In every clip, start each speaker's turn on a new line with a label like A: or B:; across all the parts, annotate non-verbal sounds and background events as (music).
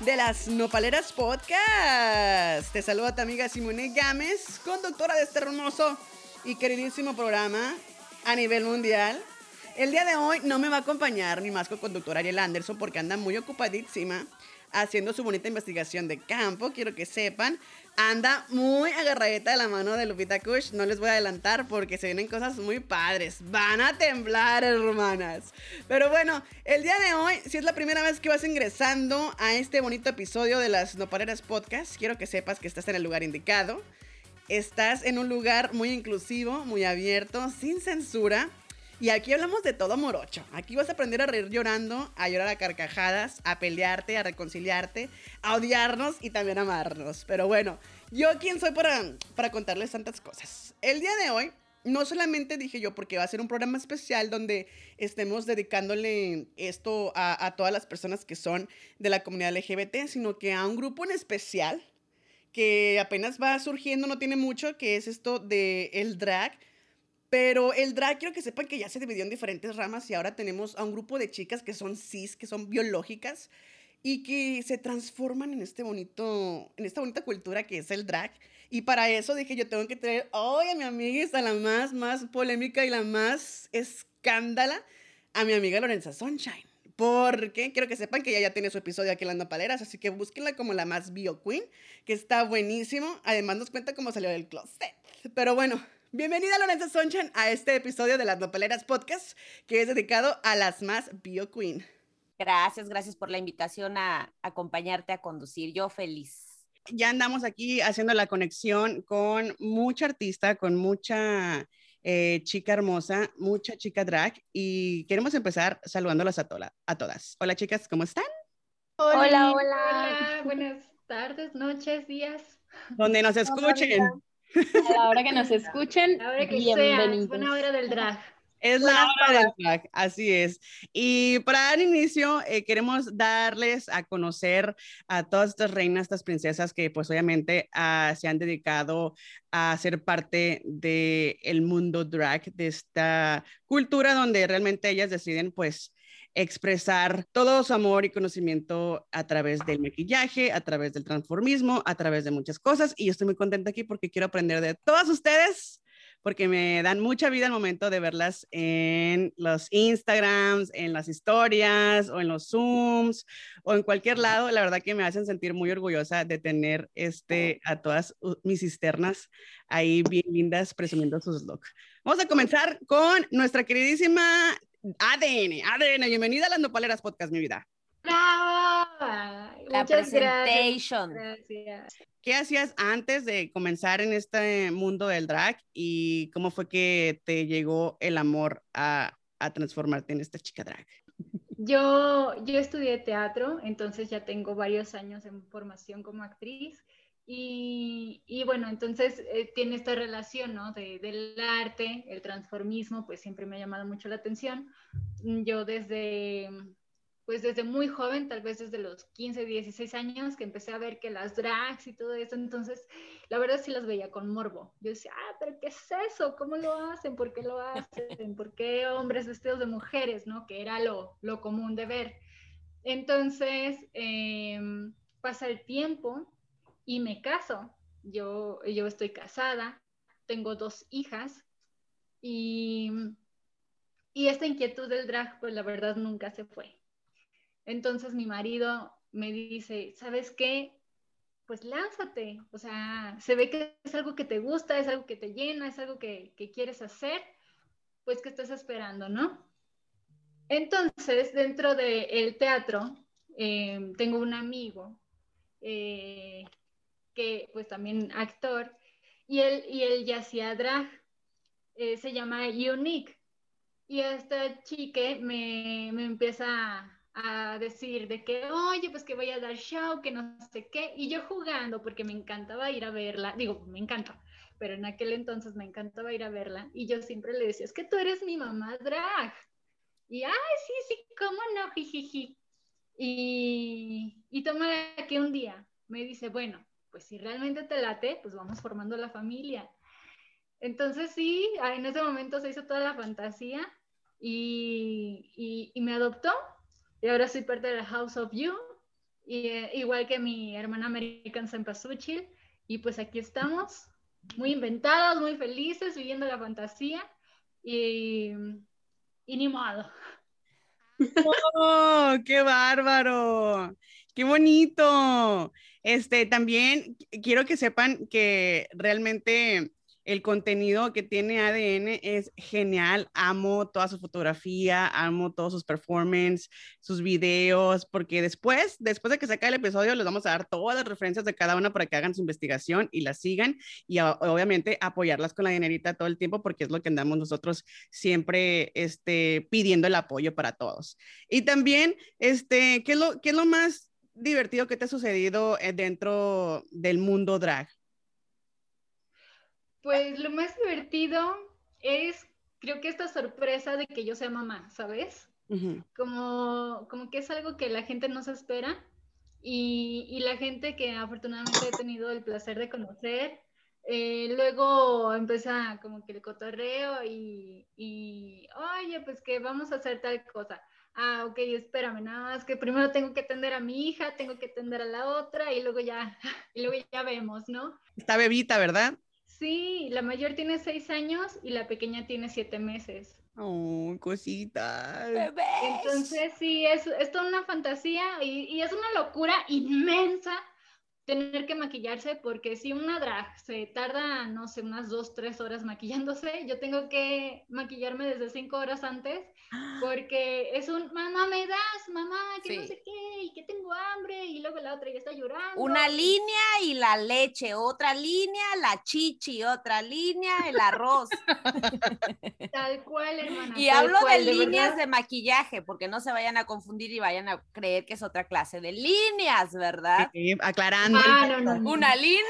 A: de las Nopaleras Podcast. Te saluda tu amiga Simone Gámez, conductora de este hermoso y queridísimo programa a nivel mundial. El día de hoy no me va a acompañar mi más co-conductora Ariel Anderson porque anda muy ocupadísima haciendo su bonita investigación de campo. Quiero que sepan, anda muy agarradita de la mano de Lupita Kush. No les voy a adelantar porque se vienen cosas muy padres. Van a temblar, hermanas. Pero bueno, el día de hoy, si es la primera vez que vas ingresando a este bonito episodio de las Nopaleras Podcast, quiero que sepas que estás en el lugar indicado. Estás en un lugar muy inclusivo, muy abierto, sin censura y aquí hablamos de todo morocho. Aquí vas a aprender a reír llorando, a llorar a carcajadas, a pelearte, a reconciliarte, a odiarnos y también a amarnos. Pero bueno, yo quién soy para, para contarles tantas cosas. El día de hoy, no solamente dije yo, porque va a ser un programa especial donde estemos dedicándole esto a, a todas las personas que son de la comunidad LGBT, sino que a un grupo en especial que apenas va surgiendo, no tiene mucho, que es esto de el drag pero el drag, quiero que sepan que ya se dividió en diferentes ramas y ahora tenemos a un grupo de chicas que son cis, que son biológicas y que se transforman en este bonito, en esta bonita cultura que es el drag. Y para eso dije, yo tengo que traer hoy a mi amiga, esta la más, más polémica y la más escándala, a mi amiga Lorenza Sunshine. Porque quiero que sepan que ella ya tiene su episodio aquí en Las Paleras, así que búsquenla como la más bio queen, que está buenísimo. Además nos cuenta cómo salió del closet. Pero bueno, Bienvenida Lorenza Sonchan a este episodio de las Nopaleras Podcast, que es dedicado a las más Bio Queen.
B: Gracias, gracias por la invitación a acompañarte a conducir. Yo feliz.
A: Ya andamos aquí haciendo la conexión con mucha artista, con mucha eh, chica hermosa, mucha chica drag y queremos empezar saludándolas a, a todas. Hola chicas, ¿cómo están?
C: Hola, hola. hola. Buenas tardes, noches, días.
A: Donde nos escuchen.
C: A la hora que nos escuchen, a que bienvenidos. buena hora del drag.
A: Es la hora del drag, así es. Y para dar inicio, eh, queremos darles a conocer a todas estas reinas, estas princesas que pues obviamente ah, se han dedicado a ser parte del el mundo drag, de esta cultura donde realmente ellas deciden pues expresar todo su amor y conocimiento a través del maquillaje, a través del transformismo, a través de muchas cosas. Y yo estoy muy contenta aquí porque quiero aprender de todas ustedes, porque me dan mucha vida al momento de verlas en los Instagrams, en las historias o en los Zooms o en cualquier lado. La verdad que me hacen sentir muy orgullosa de tener este, a todas mis cisternas ahí bien lindas presumiendo sus looks. Vamos a comenzar con nuestra queridísima ADN, ADN, bienvenida a las Nopaleras Podcast, mi vida.
B: La presentation.
A: ¿Qué hacías antes de comenzar en este mundo del drag y cómo fue que te llegó el amor a, a transformarte en esta chica drag?
C: Yo, yo estudié teatro, entonces ya tengo varios años en formación como actriz y, bueno, entonces eh, tiene esta relación, ¿no? De, del arte, el transformismo, pues siempre me ha llamado mucho la atención. Mm, yo desde, pues desde muy joven, tal vez desde los 15, 16 años, que empecé a ver que las drags y todo eso, entonces la verdad sí las veía con morbo. Yo decía, ah, pero ¿qué es eso? ¿Cómo lo hacen? ¿Por qué lo hacen? ¿Por qué hombres vestidos de mujeres, ¿no? Que era lo, lo común de ver. Entonces, em, pasa el tiempo y me caso. Yo, yo estoy casada, tengo dos hijas y, y esta inquietud del drag, pues la verdad nunca se fue. Entonces mi marido me dice, ¿sabes qué? Pues lánzate, o sea, se ve que es algo que te gusta, es algo que te llena, es algo que, quieres hacer, pues que estás esperando, ¿no? Entonces, dentro del teatro, eh, tengo un amigo eh, que pues también actor, y él, y él ya hacía drag, eh, se llama Unique. Y esta chica me, me empieza a, decir de que, oye, pues que voy a dar show, que no sé qué, y yo jugando porque me encantaba ir a verla, digo, me encanta, pero en aquel entonces me encantaba ir a verla, y yo siempre le decía, es que tú eres mi mamá drag. Y, ay, sí, sí, cómo no, jijiji. Y, y toma que un día me dice, bueno, pues si realmente te late, pues vamos formando la familia. Entonces sí, en ese momento se hizo toda la fantasía y, y, me adoptó y ahora soy parte de la House of You y, eh, igual que mi hermana American Sempasuchil. Y pues aquí estamos, muy inventados, muy felices, viviendo la fantasía y, y ni modo. (laughs)
A: ¡Oh, qué bárbaro! ¡Qué bonito! Este, también quiero que sepan que realmente el contenido que tiene ADN es genial. Amo toda su fotografía, amo todos sus performances, sus videos, porque después, después de que saca el episodio, les vamos a dar todas las referencias de cada una para que hagan su investigación y la sigan y obviamente apoyarlas con la dinerita todo el tiempo, porque es lo que andamos nosotros siempre este, pidiendo el apoyo para todos. Y también, este, ¿qué es lo, qué es lo más divertido que te ha sucedido eh, dentro del mundo drag?
C: Pues lo más divertido es, creo que esta sorpresa de que yo sea mamá, ¿sabes? como, como que es algo que la gente no se espera y, y la gente que afortunadamente he tenido el placer de conocer, eh, luego empieza como que el cotorreo y, y, oye, pues que vamos a hacer tal cosa. Ah, ok, espérame, nada más que primero tengo que atender a mi hija, tengo que atender a la otra y luego ya, (laughs) y luego ya vemos, ¿no?
A: Está bebita, ¿verdad?
C: Sí, la mayor tiene seis años y la pequeña tiene siete meses.
A: Oh, cositas.
C: Entonces, sí, es, es toda una fantasía y, y, es una locura inmensa tener que maquillarse porque si una drag se tarda, no sé, unas dos, tres horas maquillándose, yo tengo que maquillarme desde cinco horas antes (gasps) porque es un, mamá, me das, mamá, que no sé qué, y que tengo hambre, y luego la otra ya está llorando.
B: Una línea y la leche, otra línea, la chichi, otra línea, el arroz. (laughs)
C: Tal cual, hermana.
B: Y hablo de, líneas de maquillaje, porque no se vayan a confundir y vayan a creer que es otra clase de líneas, ¿verdad?
A: Sí, aclarando.
C: Ah,
B: Una línea.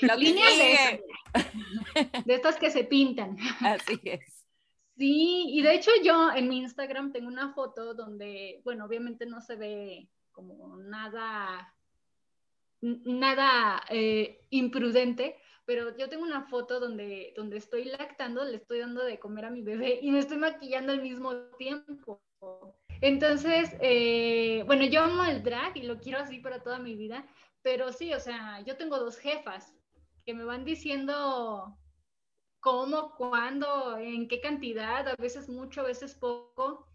B: (laughs)
C: Líneas de, de estas que se pintan. (laughs)
B: Así es.
C: Sí, y de hecho yo en mi Instagram tengo una foto donde, bueno, obviamente no se ve como nada, nada eh, imprudente, pero yo tengo una foto donde, donde estoy lactando, le estoy dando de comer a mi bebé y me estoy maquillando al mismo tiempo. Entonces, eh, bueno, yo amo el drag y lo quiero así para toda mi vida, pero sí, o sea, yo tengo dos jefas que me van diciendo cómo, cuándo, en qué cantidad, a veces mucho, a veces poco,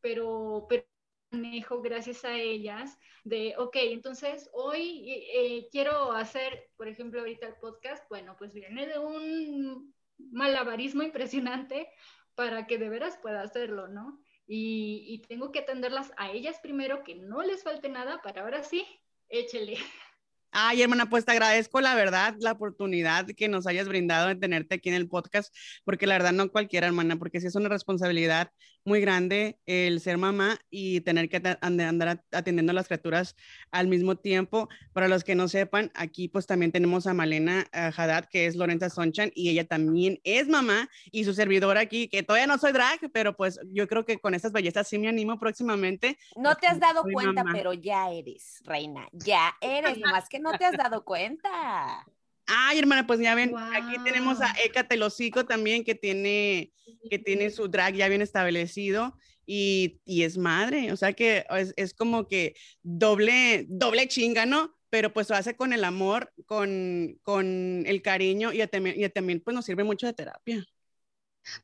C: pero, pero manejo gracias a ellas de, ok, entonces hoy eh, quiero hacer, por ejemplo, ahorita el podcast, bueno, pues viene de un malabarismo impresionante para que de veras pueda hacerlo, ¿no? Y, y tengo que atenderlas a ellas primero, que no les falte nada, para ahora sí, échele. (laughs)
A: Ay, hermana, pues te agradezco la verdad, la oportunidad que nos hayas brindado de tenerte aquí en el podcast, porque la verdad no cualquiera, hermana, porque sí es una responsabilidad muy grande el ser mamá y tener que andar atendiendo a las criaturas al mismo tiempo. Para los que no sepan, aquí pues también tenemos a Malena Haddad, que es Lorenza Sonchan, y ella también es mamá y su servidora aquí, que todavía no soy drag, pero pues yo creo que con estas bellezas sí me animo próximamente.
B: No te has dado cuenta, pero ya eres, reina, ya eres, más que no te has dado cuenta.
A: Ay, hermana, pues ya ven, aquí tenemos a Eka Telocico también que tiene, que tiene su drag ya bien establecido y, y es madre, o sea que es, es, como que doble, doble chinga, ¿no? Pero pues lo hace con el amor, con, con el cariño y también, y también pues nos sirve mucho de terapia.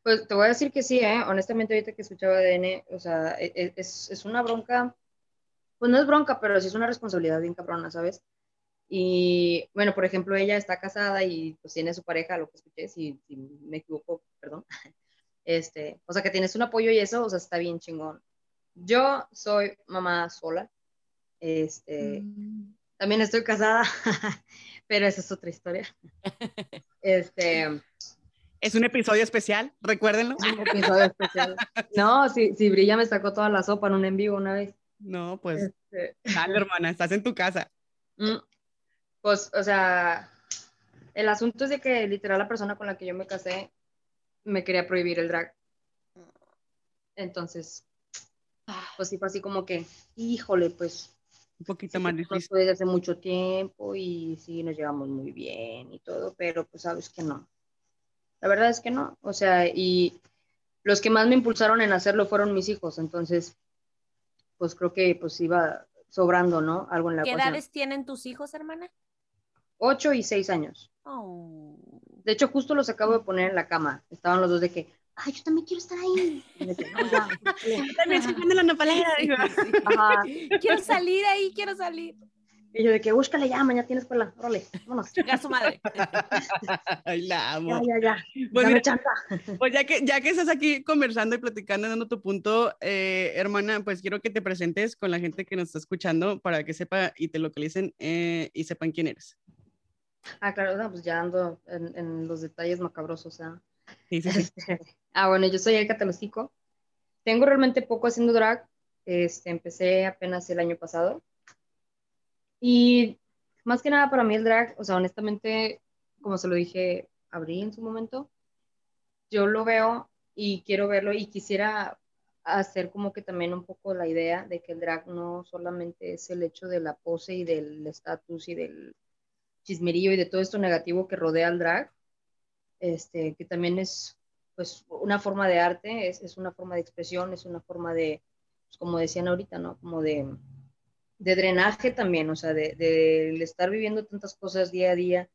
D: Pues te voy a decir que sí, ¿eh? honestamente ahorita que escuchaba DN, o sea, e, e, es, es una bronca, pues no es bronca, pero sí es una responsabilidad bien cabrona, ¿sabes? Y bueno, por ejemplo, ella está casada y pues tiene su pareja, lo que escuché, si, si me equivoco, perdón. (laughs) Este, o sea, que tienes un apoyo y eso, o sea, está bien chingón. Yo soy mamá sola. Este, mm. también estoy casada, (laughs) pero esa es otra historia. (laughs) Este,
A: es un episodio especial, recuérdenlo.
D: Un episodio especial. No, si, si Brilla me sacó toda la sopa en un en vivo una vez.
A: No, pues, este... dale, hermana, estás en tu casa.
D: Mm, pues, o sea, el asunto es de que literal la persona con la que yo me casé me quería prohibir el drag. Entonces, pues sí fue así como que, híjole, pues.
A: Un poquito más difícil.
D: Desde hace mucho tiempo y sí nos llevamos muy bien y todo, pero pues sabes que no. La verdad es que no. O sea, y los que más me impulsaron en hacerlo fueron mis hijos. Entonces, pues creo que pues iba sobrando, ¿no? Algo en la
B: ¿Qué
D: ecuación.
B: edades tienen tus hijos, hermana?
D: Ocho y seis años.
B: Oh.
D: De hecho, justo los acabo de poner en la cama. Estaban los dos de que, ay, yo también quiero estar ahí. Y de que, "No, ya, búscale".
A: También se prende la nopalera.
B: Quiero salir ahí, quiero salir.
D: Y yo de que, búscale ya, mañana tienes escuela. Órale, vámonos.
B: Chingar a su madre. (laughs)
A: Ay, la amo.
D: Ya, ya, ya.
A: Pues
D: Dame
A: mira,
D: chanta.
A: Pues ya que, ya que estás aquí conversando y platicando, dando tu punto, eh, hermana, pues quiero que te presentes con la gente que nos está escuchando para que sepa y te localicen eh, y sepan quién eres.
D: Ah, claro, no, pues ya ando en, en los detalles macabrosos, ¿ah?
A: Sí, sí, sí.
D: Este, ah, bueno, yo soy el Catalosico. Tengo realmente poco haciendo drag. Este, empecé apenas el año pasado. Y más que nada para mí el drag, o sea, honestamente, como se lo dije, abrí en su momento, yo lo veo y quiero verlo y quisiera hacer como que también un poco la idea de que el drag no solamente es el hecho de la pose y del estatus y del chismerío y de todo esto negativo que rodea al drag, este, que también es pues una forma de arte, es, es una forma de expresión, es una forma de, pues, como decían ahorita, ¿no? Como de, de drenaje también, o sea, de, de estar viviendo tantas cosas día a día.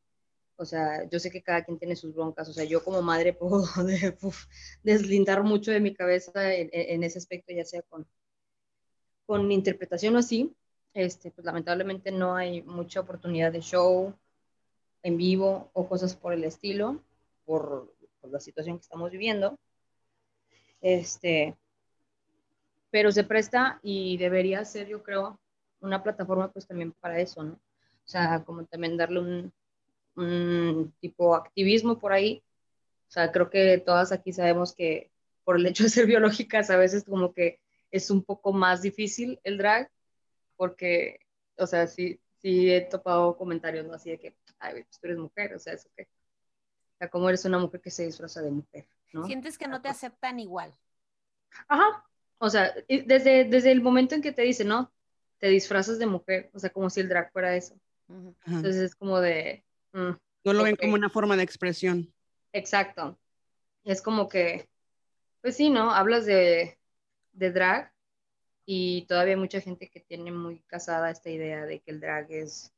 D: O sea, yo sé que cada quien tiene sus broncas, o sea, yo como madre (laughs) puedo de- uf, deslindar mucho de mi cabeza en- en ese aspecto, ya sea con, con interpretación o así. Este, pues lamentablemente no hay mucha oportunidad de show en vivo o cosas por el estilo, por, por la situación que estamos viviendo. Este, pero se presta y debería ser, yo creo, una plataforma pues también para eso, ¿no? O sea, como también darle un, un tipo activismo por ahí. O sea, creo que todas aquí sabemos que por el hecho de ser biológicas a veces como que es un poco más difícil el drag, porque, o sea, sí, sí he topado comentarios, ¿no? Así de que, ay, pues tú eres mujer, o sea, eso qué. O sea, como eres una mujer que se disfraza de mujer, ¿no?
B: Sientes que no te aceptan igual.
D: Ajá. O sea, desde, desde el momento en que te dicen, no, te disfrazas de mujer, o sea, como si el drag fuera eso.
A: Ajá.
D: Entonces es como de, mm,
A: No lo ven como una forma de expresión.
D: exacto. Es como que, pues sí, ¿no? Hablas de, de drag y todavía hay mucha gente que tiene muy casada esta idea de que el drag es,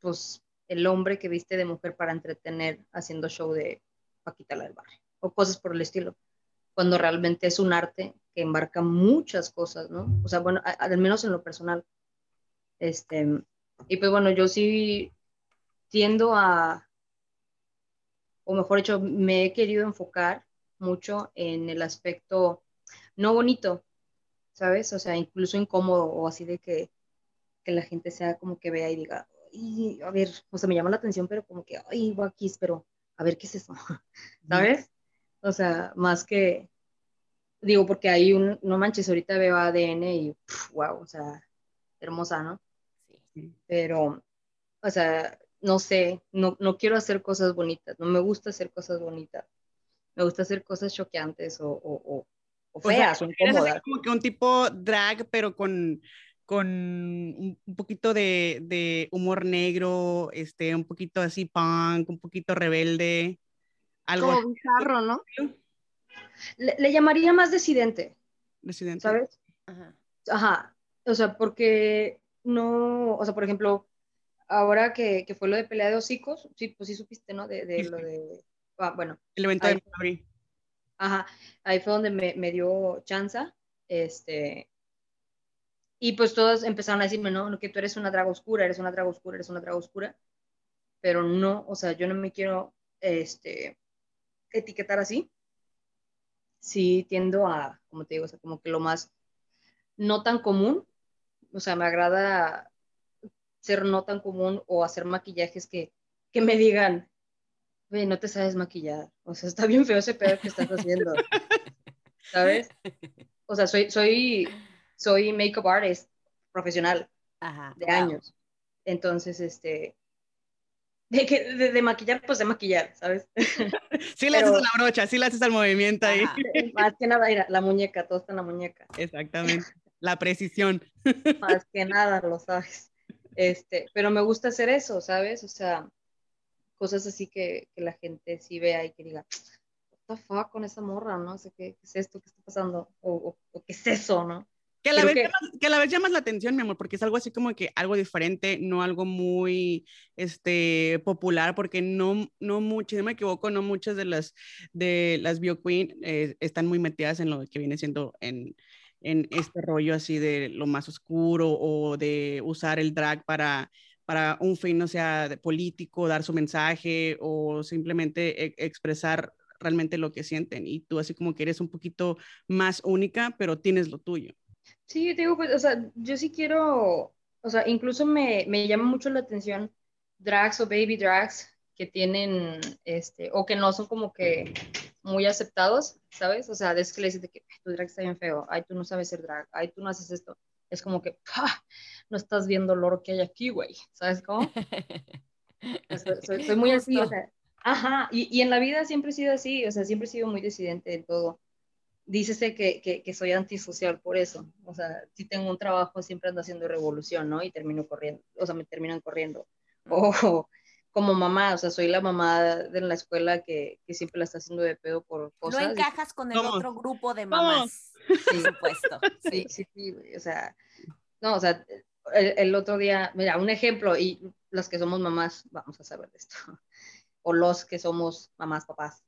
D: pues, el hombre que viste de mujer para entretener haciendo show de Paquita la del barrio o cosas por el estilo, cuando realmente es un arte que embarca muchas cosas, ¿no? O sea, bueno, al menos en lo personal. Este, y pues bueno, yo sí tiendo a, o mejor dicho, me he querido enfocar mucho en el aspecto no bonito, ¿sabes? O sea, incluso incómodo o así de que, que la gente sea como que vea y diga, "Ay, a ver, o sea, me llama la atención, pero como que, ay, guaquis, pero a ver qué es eso, (laughs) ¿sabes? O sea, más que, digo, porque hay un, no manches, ahorita veo ADN y, wow, o sea, hermosa, ¿no?
B: Sí.
D: Pero, o sea, no sé, no, no quiero hacer cosas bonitas, no me gusta hacer cosas bonitas, me gusta hacer cosas choqueantes o, o, o, o
A: O sea,
D: feas o
A: así
D: incómodas.
A: como que un tipo drag, pero con, con un poquito de, de humor negro, este, un poquito así punk, un poquito rebelde, algo
D: Como bizarro, ¿no? Le, le llamaría más decidente,
A: residente.
D: ¿sabes?
B: Ajá.
D: Ajá, o sea, porque no, o sea, por ejemplo, ahora que, que fue lo de pelea de hocicos, sí, pues sí supiste, ¿no? De, de
A: Sí,
D: lo de, ah, bueno,
A: El evento de abril.
D: Ajá, ahí fue donde me, me dio chanza, este, y pues todos empezaron a decirme, no, que tú eres una draga oscura, eres una draga oscura, eres una draga oscura, pero no, o sea, yo no me quiero, este, etiquetar así, sí tiendo a, como te digo, o sea, como que lo más no tan común, o sea, me agrada ser no tan común o hacer maquillajes que, que me digan, Güey, no te sabes maquillar. O sea, está bien feo ese pedo que estás haciendo. ¿Sabes? O sea, soy, soy, soy makeup artist profesional
B: Ajá.
D: de
B: wow.
D: años. Entonces, este, de, que, de, de maquillar, pues de maquillar, ¿sabes? (laughs)
A: Sí le
D: Pero-
A: haces a la brocha, sí le haces al movimiento ahí.
B: Ajá.
D: Más que nada, mira, la muñeca, todo está en la muñeca.
A: Exactamente. La precisión. (laughs)
D: Más que nada, lo sabes. Este, pero me gusta hacer eso, ¿sabes? O sea, cosas así que, que la gente sí vea y que diga, what the fuck con esa morra, ¿no? O sea, ¿qué, qué es esto? ¿Qué está pasando? O, o- o ¿qué es eso, no?
A: Que a, la vez Llamas, que a la vez llamas la atención, mi amor, porque es algo así como que algo diferente, no algo muy este, popular, porque no, no mucho, si no me equivoco, no muchas de las, de las bio queen eh, están muy metidas en lo que viene siendo en, en este rollo así de lo más oscuro o de usar el drag para para un fin, no sea de político, dar su mensaje o simplemente e expresar realmente lo que sienten. Y tú así como que eres un poquito más única, pero tienes lo tuyo.
D: Sí, te digo, pues, o sea, yo sí quiero, o sea, incluso me, me llama mucho la atención drags o baby drags que tienen, este, o que no son como que muy aceptados, ¿sabes? O sea, es que le dices que tu drag está bien feo, ay, tú no sabes ser drag, ay, tú no haces esto. Es como que, no estás viendo lo que hay aquí, güey, ¿sabes cómo? (laughs) soy, soy, muy así, o sea, ajá, y, y, en la vida siempre he sido así, o sea, siempre he sido muy disidente en todo. Dícese que, que, que, soy antisocial por eso, o sea, si tengo un trabajo siempre ando haciendo revolución, ¿no? Y termino corriendo, o sea, me terminan corriendo. O (laughs) como mamá, o sea, soy la mamá de la escuela que, que siempre la está haciendo de pedo por cosas.
B: No encajas con el otro grupo de mamás, sí. por supuesto. (laughs)
D: Sí, sí, sí, o sea, no, o sea, el, otro día, mira, un ejemplo, y las que somos mamás, vamos a saber de esto, (laughs) o los que somos mamás, papás,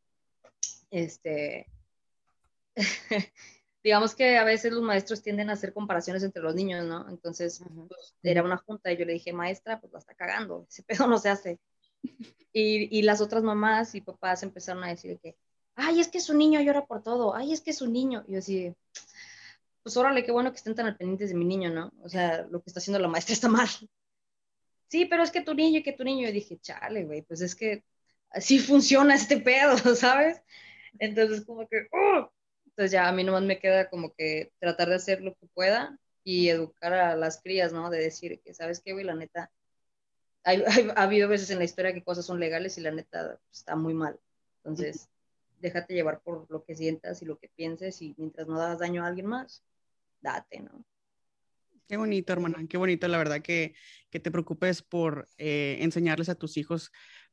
D: este, (laughs) digamos que a veces los maestros tienden a hacer comparaciones entre los niños, ¿no? Entonces, pues, era una junta y yo le dije, maestra, pues la está cagando, ese pedo no se hace. (laughs) Y, y, las otras mamás y papás empezaron a decir que, ay, es que su niño llora por todo, ay, es que su niño, y yo así, pues órale, qué bueno que estén tan al pendientes de mi niño, ¿no? O sea, lo que está haciendo la maestra está mal. Sí, pero es que tu niño y que tu niño. Yo dije, chale, güey, pues es que así (laughs) funciona este pedo, ¿sabes? Entonces, como que, ¡oh! Entonces ya a mí nomás me queda como que tratar de hacer lo que pueda y educar a las crías, ¿no? De decir que, ¿sabes qué, güey? La neta, hay, (laughs) ha habido veces en la historia que cosas son legales y la neta está muy mal. Entonces, (laughs) déjate llevar por lo que sientas y lo que pienses y mientras no das daño a alguien más, date, ¿no?
A: Qué bonito, hermana, qué bonito, la verdad, que, que te preocupes por eh, enseñarles a tus hijos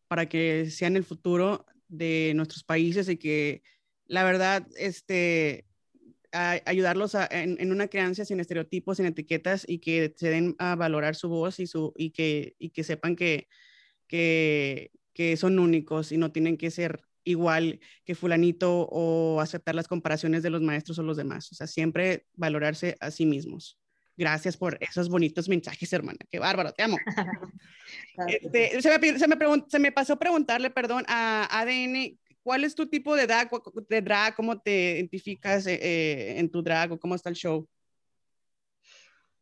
A: para que sean el futuro de nuestros países y que, la verdad, este, ayudarlos en, en, una crianza sin estereotipos, sin etiquetas y que se den a valorar su voz y, su, y, que, y que sepan que, que, que son únicos y no tienen que ser igual que fulanito o aceptar las comparaciones de los maestros o los demás. O sea, siempre valorarse a sí mismos. Gracias por esos bonitos mensajes, hermana. Qué bárbaro, te amo. (laughs) Este, se, me, se, me se, me, pasó preguntarle, perdón, a ADN, ¿cuál es tu tipo de drag? ¿Cómo te identificas eh, eh, en tu drag o cómo está el show?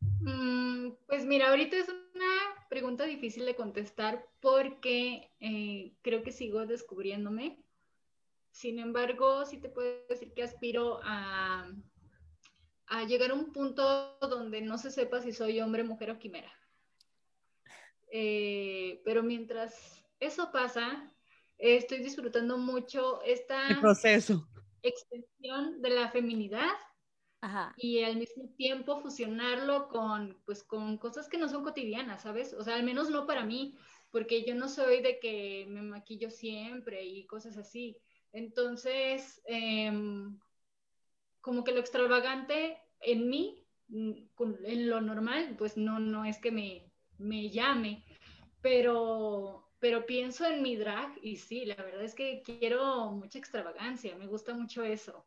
C: Mm, pues mira, ahorita es una pregunta difícil de contestar porque eh, creo que sigo descubriéndome. Sin embargo, sí te puedo decir que aspiro a, a llegar a un punto donde no se sepa si soy hombre, mujer o quimera. Eh, pero mientras eso pasa, estoy disfrutando mucho esta
A: proceso.
C: extensión de la feminidad y al mismo tiempo fusionarlo con, pues, con cosas que no son cotidianas, ¿sabes? O sea, al menos no para mí, porque yo no soy de que me maquillo siempre y cosas así. Entonces, em, como que lo extravagante en mí, mm, en lo normal, pues no, no es que me, me llame, pero, pero pienso en mi drag y sí, la verdad es que quiero mucha extravagancia, me gusta mucho eso.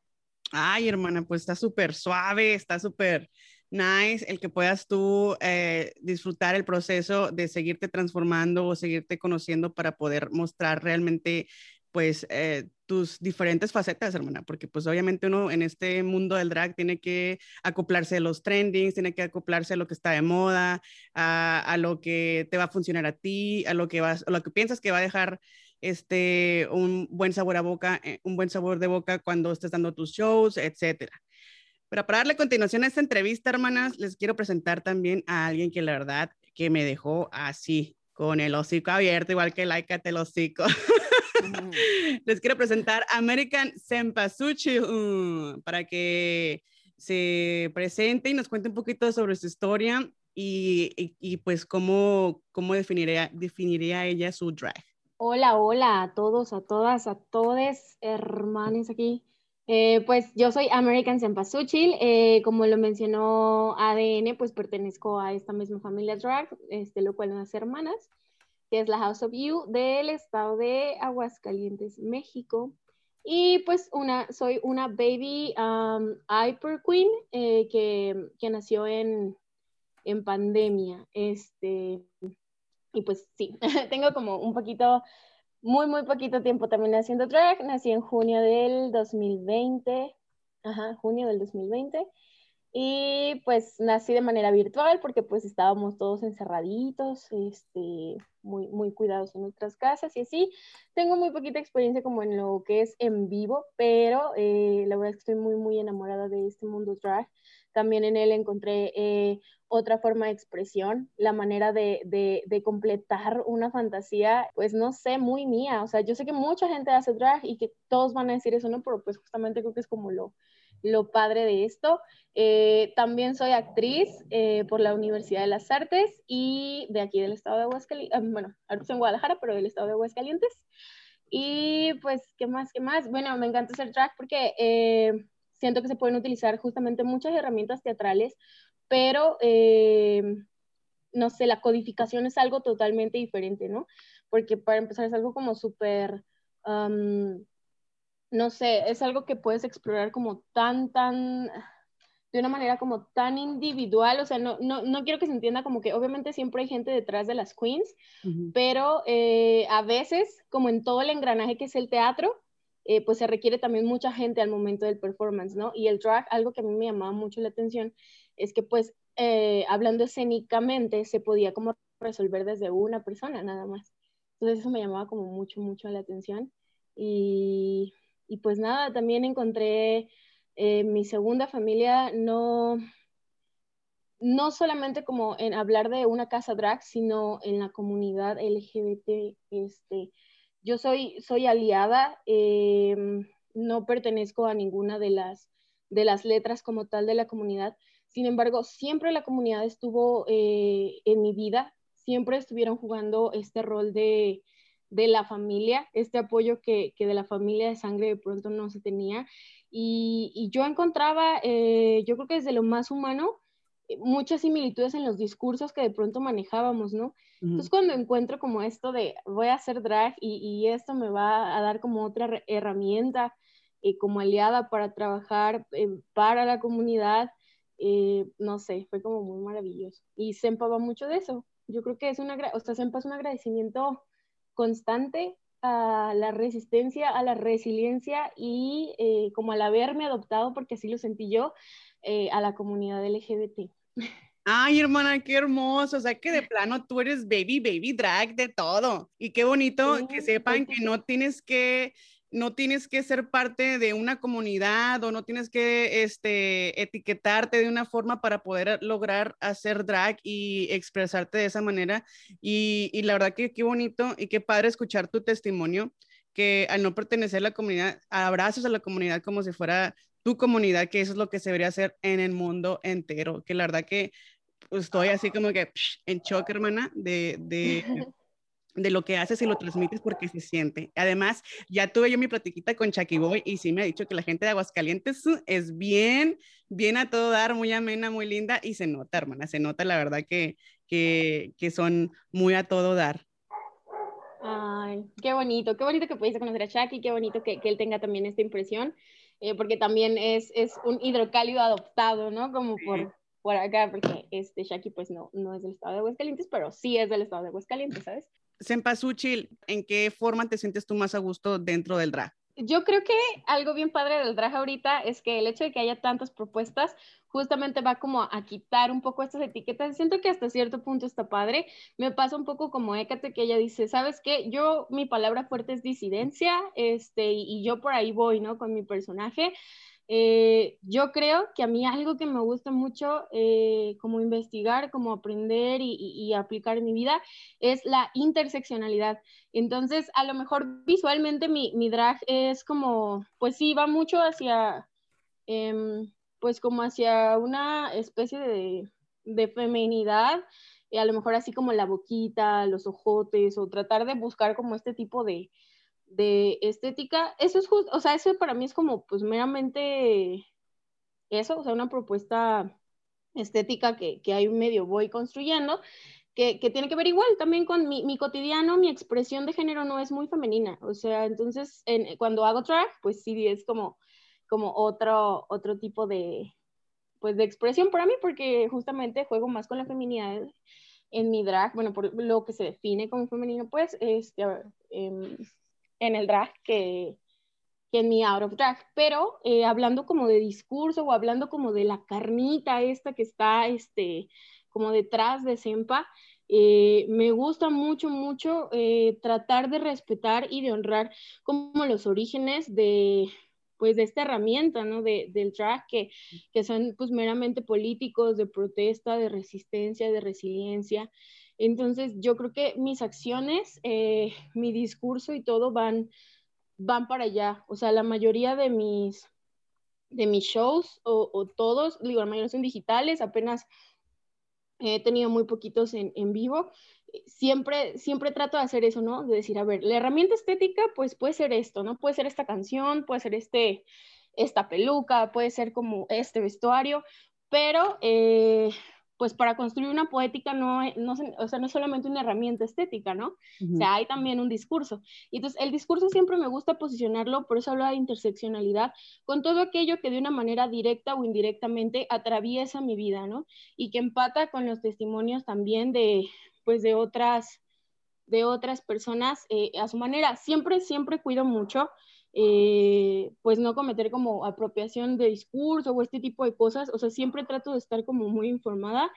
A: Ay, hermana, pues está súper suave, está súper nice el que puedas tú eh, disfrutar el proceso de seguirte transformando o seguirte conociendo para poder mostrar realmente pues eh, tus diferentes facetas, hermana, porque pues obviamente uno en este mundo del drag tiene que acoplarse a los trendings, tiene que acoplarse a lo que está de moda, a, lo que te va a funcionar a ti, a lo que vas, a lo que piensas que va a dejar este un buen sabor a boca, eh, un buen sabor de boca cuando estés dando tus shows, etcétera. Pero para darle continuación a esta entrevista, hermanas, les quiero presentar también a alguien que la verdad que me dejó así, con el hocico abierto, igual que Laika el hocico. (laughs) (laughs) Les quiero presentar American Sempasuchi uh, para que se presente y nos cuente un poquito sobre su historia y, pues cómo, cómo definiría, definiría ella su drag.
E: Hola, hola a todos, a todas, a todos hermanos aquí. Eh, pues yo soy American Cempasúchil, eh, como lo mencionó ADN, pues pertenezco a esta misma familia drag, este, lo cual nos hermanas, que es la House of You del estado de Aguascalientes, México. Y pues una, soy una baby um, hyper queen eh, que, que, nació en, en pandemia. Este, y pues sí, (laughs) tengo como un poquito muy, muy poquito tiempo también haciendo drag. Nací en junio del 2020. Ajá, junio del 2020. Y pues nací de manera virtual porque pues estábamos todos encerraditos, este, muy, muy cuidados en nuestras casas y así. Tengo muy poquita experiencia como en lo que es en vivo, pero eh, la verdad es que estoy muy, muy enamorada de este mundo drag. También en él encontré eh, otra forma de expresión, la manera de, de, completar una fantasía, pues no sé, muy mía. O sea, yo sé que mucha gente hace drag y que todos van a decir eso, ¿no? Pero pues justamente creo que es como lo, lo padre de esto. Eh, también soy actriz eh, por la Universidad de las Artes y de aquí del estado de Aguascalientes, ah, bueno, ahora en Guadalajara, pero del estado de Aguascalientes. Y pues, ¿qué más? ¿Qué más? Bueno, me encanta hacer drag porque siento que se pueden utilizar justamente muchas herramientas teatrales, pero eh, no sé, la codificación es algo totalmente diferente, ¿no? Porque para empezar es algo como súper, no sé, es algo que puedes explorar como tan, tan, de una manera como tan individual, o sea, no, no, no quiero que se entienda como que obviamente siempre hay gente detrás de las queens, pero eh, a veces, como en todo el engranaje que es el teatro, eh, pues se requiere también mucha gente al momento del performance, ¿no? Y el drag, algo que a mí me llamaba mucho la atención, es que pues eh, hablando escénicamente se podía como resolver desde una persona nada más. Entonces eso me llamaba como mucho, mucho la atención. Y, y pues nada, también encontré eh, mi segunda familia, no, no solamente como en hablar de una casa drag, sino en la comunidad LGBT, este, yo soy, soy aliada, em, no pertenezco a ninguna de las, de las letras como tal de la comunidad. Sin embargo, siempre la comunidad estuvo eh, en mi vida, siempre estuvieron jugando este rol de, la familia, este apoyo que, de la familia de sangre de pronto no se tenía. Y, yo encontraba, eh, yo creo que desde lo más humano, muchas similitudes en los discursos que de pronto manejábamos, ¿no? Entonces cuando encuentro como esto de voy a hacer drag y, esto me va a dar como otra herramienta eh, como aliada para trabajar eh, para la comunidad, eh, no sé, fue como muy maravilloso. Y Sempa va mucho de eso. Yo creo que es una, o sea, Sempa es un agradecimiento constante a la resistencia, a la resiliencia y como al haberme adoptado, porque así lo sentí yo, a la comunidad LGBT.
A: Ay, hermana, qué hermoso. O sea, que de (laughs) plano tú eres baby, baby drag de todo. Y qué bonito que sepan que no tienes que no tienes que ser parte de una comunidad o no tienes que este, etiquetarte de una forma para poder lograr hacer drag y expresarte de esa manera. Y, y la verdad que qué bonito y qué padre escuchar tu testimonio, que al no pertenecer a la comunidad, abrazos a la comunidad como si fuera tu comunidad, que eso es lo que se debería hacer en el mundo entero, que la verdad que pues, estoy así como que en shock, hermana, de, (laughs) de, lo que haces y lo transmites porque se siente. Además, ya tuve yo mi platiquita con Chucky Boy y sí me ha dicho que la gente de Aguascalientes es bien, bien a todo dar, muy amena, muy linda y se nota, hermana, se nota la verdad que, que, que son muy a todo dar.
E: Ay, qué bonito, qué bonito que pudiste conocer a Chucky, qué bonito que, que él tenga también esta impresión. Eh, porque también es, es un hidrocálido adoptado, ¿no? Como por, por acá, porque este Shaki pues no, no es del estado de Aguascalientes, pero sí es del estado de Aguascalientes, ¿sabes?
A: Sempasuchil, ¿en qué forma te sientes tú más a gusto dentro del drag?
E: Yo creo que algo bien padre del drag ahorita es que el hecho de que haya tantas propuestas justamente va como a quitar un poco estas etiquetas. Siento que hasta cierto punto está padre. Me pasa un poco como Écate que ella dice, ¿sabes qué? Yo, mi palabra fuerte es disidencia, este, y yo por ahí voy, ¿no? Con mi personaje. Eh, yo creo que a mí algo que me gusta mucho eh, como investigar, como aprender y, aplicar en mi vida es la interseccionalidad. Entonces, a lo mejor visualmente mi, mi drag es como, pues sí, va mucho hacia, em, pues como hacia una especie de, de feminidad, a lo mejor así como la boquita, los ojotes, o tratar de buscar como este tipo de, de estética. Eso es justo, o sea, eso para mí es como pues meramente eso, o sea, una propuesta estética que, que ahí medio voy construyendo, que, que, tiene que ver igual también con mi, mi, cotidiano, mi expresión de género no es muy femenina, o sea, entonces en, cuando hago drag, pues sí es como, como otro, otro tipo de, pues de expresión para mí, porque justamente juego más con la feminidad en mi drag, bueno, por lo que se define como femenino, pues, este, en, en el drag que, que en mi out of drag, pero eh, hablando como de discurso o hablando como de la carnita esta que está, este, como detrás de Sempa, eh, me gusta mucho, mucho eh, tratar de respetar y de honrar como los orígenes de, pues, de esta herramienta, ¿no? De, del drag, que, que son, pues, meramente políticos, de protesta, de resistencia, de resiliencia. Entonces, yo creo que mis acciones, mi discurso y todo van van para allá. O sea, la mayoría de mis, de mis shows, o, todos, digo, la mayoría son digitales, apenas he tenido muy poquitos en, en vivo. Siempre, siempre trato de hacer eso, ¿no? De decir, a ver, la herramienta estética, pues puede ser esto, ¿no? Puede ser esta canción, puede ser este, esta peluca, puede ser como este vestuario, pero eh, pues para construir una poética no, no, o sea, no es solamente una herramienta estética, ¿no? O sea, hay también un discurso. Y entonces el discurso siempre me gusta posicionarlo, por eso hablo de interseccionalidad, con todo aquello que de una manera directa o indirectamente atraviesa mi vida, ¿no? Y que empata con los testimonios también de, pues, de otras, de otras personas eh, a su manera. Siempre, siempre cuido mucho eh, pues no cometer como apropiación de discurso o este tipo de cosas. O sea, siempre trato de estar como muy informada,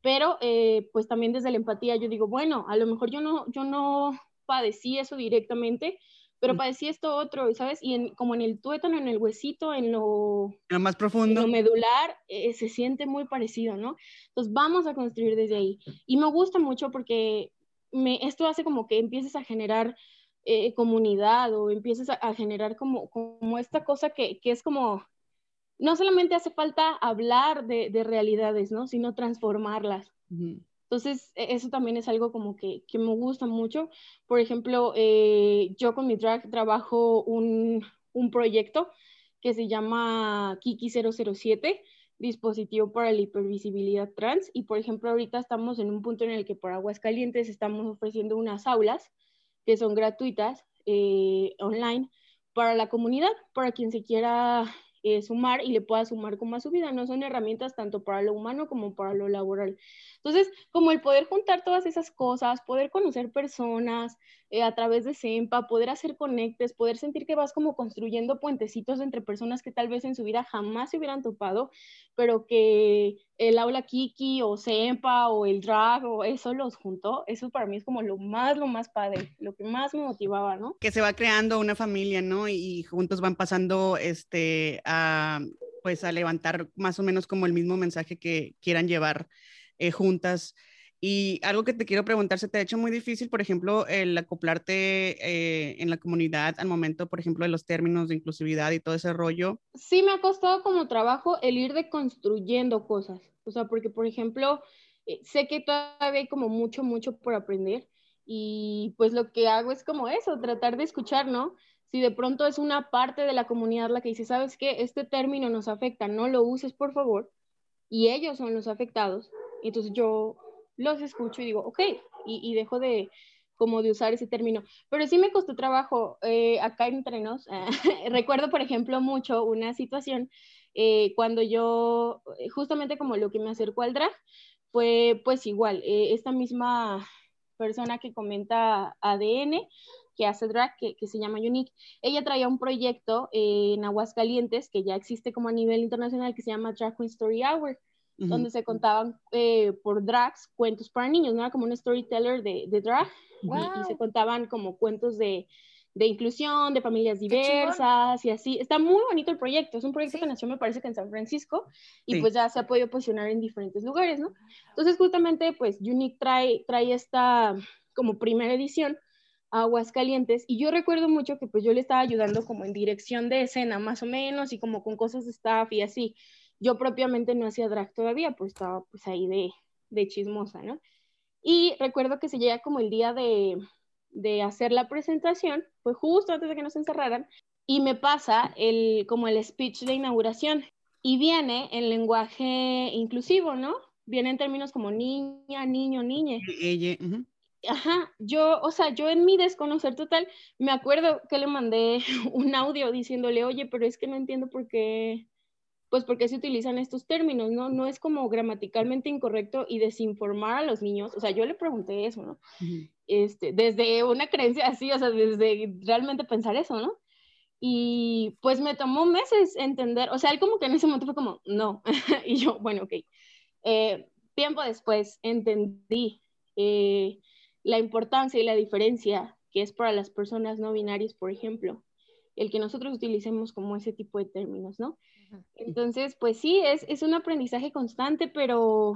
E: pero eh, pues también desde la empatía yo digo, bueno, a lo mejor yo no, yo no padecí eso directamente, pero padecí esto otro, ¿sabes? Y en, como en el tuétano, en el huesito, en lo,
A: lo más profundo,
E: en lo medular, eh, se siente muy parecido, ¿no? Entonces vamos a construir desde ahí. Y me gusta mucho porque me, esto hace como que empieces a generar eh, comunidad o empieces a, generar como, como esta cosa que, que, es como, no solamente hace falta hablar de, de realidades, ¿no? Sino transformarlas. Entonces, e, eso también es algo como que, que me gusta mucho. Por ejemplo, eh, yo con mi drag trabajo un, un proyecto que se llama Kiki 007, dispositivo para la hipervisibilidad trans. Y por ejemplo, ahorita estamos en un punto en el que por Aguascalientes estamos ofreciendo unas aulas que son gratuitas eh, online para la comunidad, para quien se quiera eh, sumar y le pueda sumar como a su vida. No son herramientas tanto para lo humano como para lo laboral. Entonces, como el poder juntar todas esas cosas, poder conocer personas eh, a través de SEMPA, poder hacer conectes, poder sentir que vas como construyendo puentecitos entre personas que tal vez en su vida jamás se hubieran topado, pero que el aula Kiki o SEMPA o el drag o eso los juntó, eso para mí es como lo más, lo más padre, lo que más me motivaba, ¿no?
A: Que se va creando una familia, ¿no? Y juntos van pasando este, a, pues a levantar más o menos como el mismo mensaje que quieran llevar eh, juntas. Y algo que te quiero preguntar, ¿se te ha hecho muy difícil, por ejemplo, el acoplarte eh, en la comunidad al momento, por ejemplo, de los términos de inclusividad y todo ese rollo?
E: Sí, me ha costado como trabajo el ir deconstruyendo cosas. O sea, porque, por ejemplo, eh, sé que todavía hay como mucho, mucho por aprender. Y pues lo que hago es como eso, tratar de escuchar, ¿no? Si de pronto es una parte de la comunidad la que dice, ¿sabes qué? Este término nos afecta, no lo uses, por favor. Y ellos son los afectados entonces yo los escucho y digo, ok, y, dejo de como de usar ese término. Pero sí me costó trabajo eh, acá entre nos. (laughs) recuerdo, por ejemplo, mucho una situación eh, cuando yo, eh, justamente como lo que me acercó al drag, fue pues igual, esta misma persona que comenta ADN, que hace drag, que, que, se llama Unique, ella traía un proyecto en Aguascalientes que ya existe como a nivel internacional que se llama Drag Queen Story Hour donde se contaban eh, por drags cuentos para niños, ¿no? Era como un storyteller de, de drag y, se contaban como cuentos de, de inclusión, de familias diversas y así. Está muy bonito el proyecto, es un proyecto que nació me parece que en San Francisco y pues ya se ha podido posicionar en diferentes lugares, ¿no? Entonces justamente pues Unique trae, trae esta como primera edición a Aguascalientes y yo recuerdo mucho que pues yo le estaba ayudando como en dirección de escena más o menos y como con cosas de staff y así. Yo propiamente no hacía drag todavía, pues estaba pues ahí de, de chismosa, ¿no? Y recuerdo que se llega como el día de, de hacer la presentación, fue justo antes de que nos encerraran, y me pasa el, como el speech de inauguración. Y viene en lenguaje inclusivo, ¿no? Viene en términos como niña, niño, niñe.
A: Ella,
E: Ajá, yo, o sea, yo en mi desconocer total, me acuerdo que le mandé (laughs) un audio diciéndole, oye, pero es que no entiendo por qué, pues por qué se utilizan estos términos, ¿no? No es como gramaticalmente incorrecto y desinformar a los niños, o sea, yo le pregunté eso, ¿no? este, desde una creencia así, o sea, desde realmente pensar eso, ¿no? Y pues me tomó meses entender, o sea, él como que en ese momento fue como, no, (laughs) y yo, bueno, ok. Eh, tiempo después entendí eh, la importancia y la diferencia que es para las personas no binarias, por ejemplo, el que nosotros utilicemos como ese tipo de términos, ¿no? Entonces, pues sí, es, es un aprendizaje constante, pero,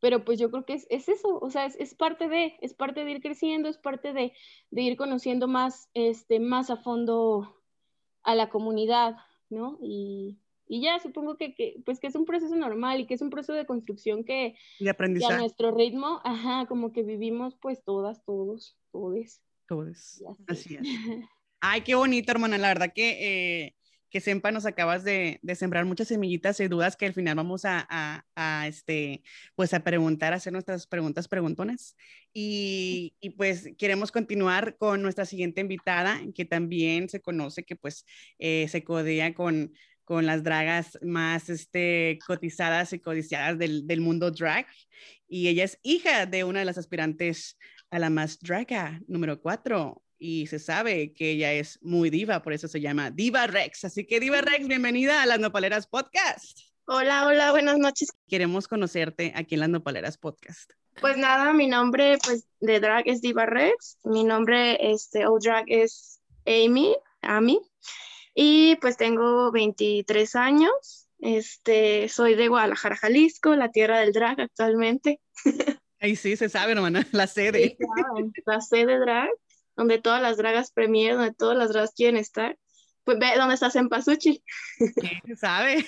E: pero pues yo creo que es, es eso, o sea, es, es, parte de, es parte de ir creciendo, es parte de, de, ir conociendo más, este, más a fondo a la comunidad, ¿no? Y, y ya supongo que, que, pues que es un proceso normal y que es un proceso de construcción que,
A: de aprendizaje.
E: a nuestro ritmo, ajá, como que vivimos pues todas, todos, todos.
A: Todos. Así es. (laughs) Ay, qué bonito, hermana. La verdad que, eh, que Sempa nos acabas de, sembrar muchas semillitas y dudas que al final vamos a, este, pues a preguntar, a hacer nuestras preguntas preguntones. Y, pues queremos continuar con nuestra siguiente invitada, que también se conoce que pues eh, se codea con con las dragas más este, cotizadas y codiciadas del, del, mundo drag. Y ella es hija de una de las aspirantes a la más draga, número cuatro. Y se sabe que ella es muy diva, por eso se llama Diva Rex. Así que Diva Rex, bienvenida a las Nopaleras Podcast.
F: Hola, hola, buenas noches.
A: Queremos conocerte aquí en las Nopaleras Podcast.
F: Pues nada, mi nombre pues de drag es Diva Rex. Mi nombre este o drag es Amy, Amy. Y pues tengo 23 años, este, soy de Guadalajara, Jalisco, la tierra del drag actualmente. (laughs)
A: Ahí sí, se sabe, hermana, la sede.
F: Sí, la sede drag, donde todas las dragas premier, donde todas las dragas quieren estar. Pues ve dónde estás en Pasuchi.
A: se sabe?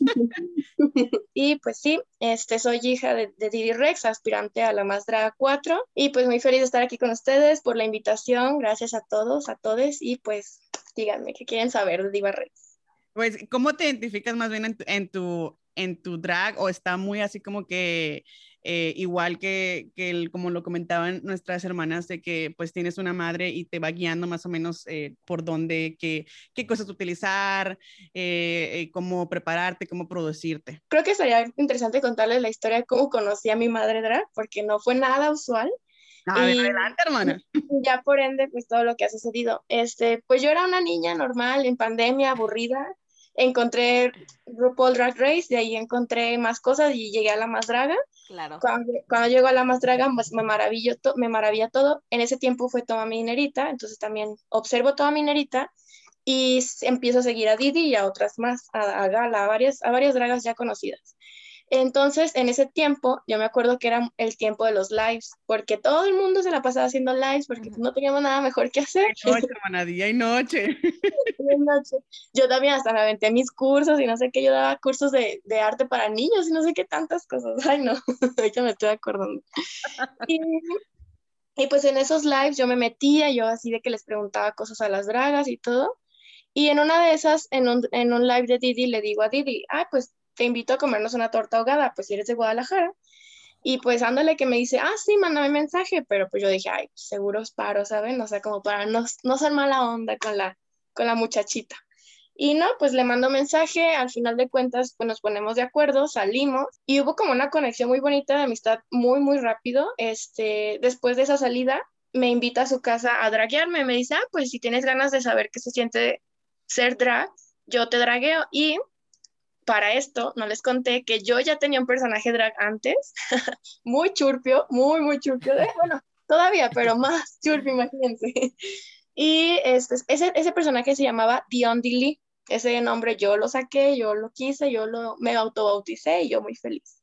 A: (laughs)
F: y pues sí, este, soy hija de, de, Didi Rex, aspirante a la Más Draga 4. Y pues muy feliz de estar aquí con ustedes por la invitación. Gracias a todos, a todos. Y pues díganme, ¿qué quieren saber de Diva Rex?
A: Pues, ¿cómo te identificas más bien en tu, en tu, en tu drag o está muy así como que eh, igual que, que el, como lo comentaban nuestras hermanas, de que pues tienes una madre y te va guiando más o menos eh, por dónde, qué, qué cosas utilizar, eh, cómo prepararte, cómo producirte.
F: Creo que sería interesante contarles la historia de cómo conocí a mi madre drag, porque no fue nada usual.
A: Ah, y adelante, hermana. (laughs)
F: Ya por ende, pues todo lo que ha sucedido. Este, pues yo era una niña normal, en pandemia, aburrida. Encontré RuPaul Drag Race, de ahí encontré más cosas y llegué a la más draga.
B: Claro.
F: Cuando, cuando llego a la más draga, pues me, maravillo me maravilla todo. En ese tiempo fue toda mi dinerita, entonces también observo toda mi dinerita y empiezo a seguir a Didi y a otras más, a, a Gala, a varias, a varias dragas ya conocidas. Entonces, en ese tiempo, yo me acuerdo que era el tiempo de los lives, porque todo el mundo se la pasaba haciendo lives, porque no teníamos nada mejor que hacer. (laughs)
A: Noche, hermana, día y noche. (laughs)
F: noche. Yo también hasta me aventé mis cursos y no sé qué, yo daba cursos de, de arte para niños y no sé qué tantas cosas. (laughs) Ay, no, ahorita me estoy acordando. Y, y pues en esos lives yo me metía, yo así de que les preguntaba cosas a las dragas y todo. Y en una de esas, en un, en un live de Didi, le digo a Didi, ah, pues te invito a comernos una torta ahogada, pues si eres de Guadalajara. Y pues ándale que me dice, ah, sí, mándame mensaje, pero pues yo dije, ay, seguro es paro, ¿saben? O sea, como para no, no ser mala onda con la, con la muchachita. Y no, pues le mando mensaje, al final de cuentas, pues nos ponemos de acuerdo, salimos y hubo como una conexión muy bonita de amistad muy, muy rápido. Este, después de esa salida, me invita a su casa a draguearme, me dice, ah, pues si tienes ganas de saber qué se siente ser drag, yo te dragueo y para esto no les conté que yo ya tenía un personaje drag antes, (laughs) muy churpio, muy, muy churpio, bueno, todavía, pero más churpio, imagínense. (laughs) Y este, ese, ese personaje se llamaba Dion Lee. Ese nombre yo lo saqué, yo lo quise, yo lo, me autobauticé y yo muy feliz.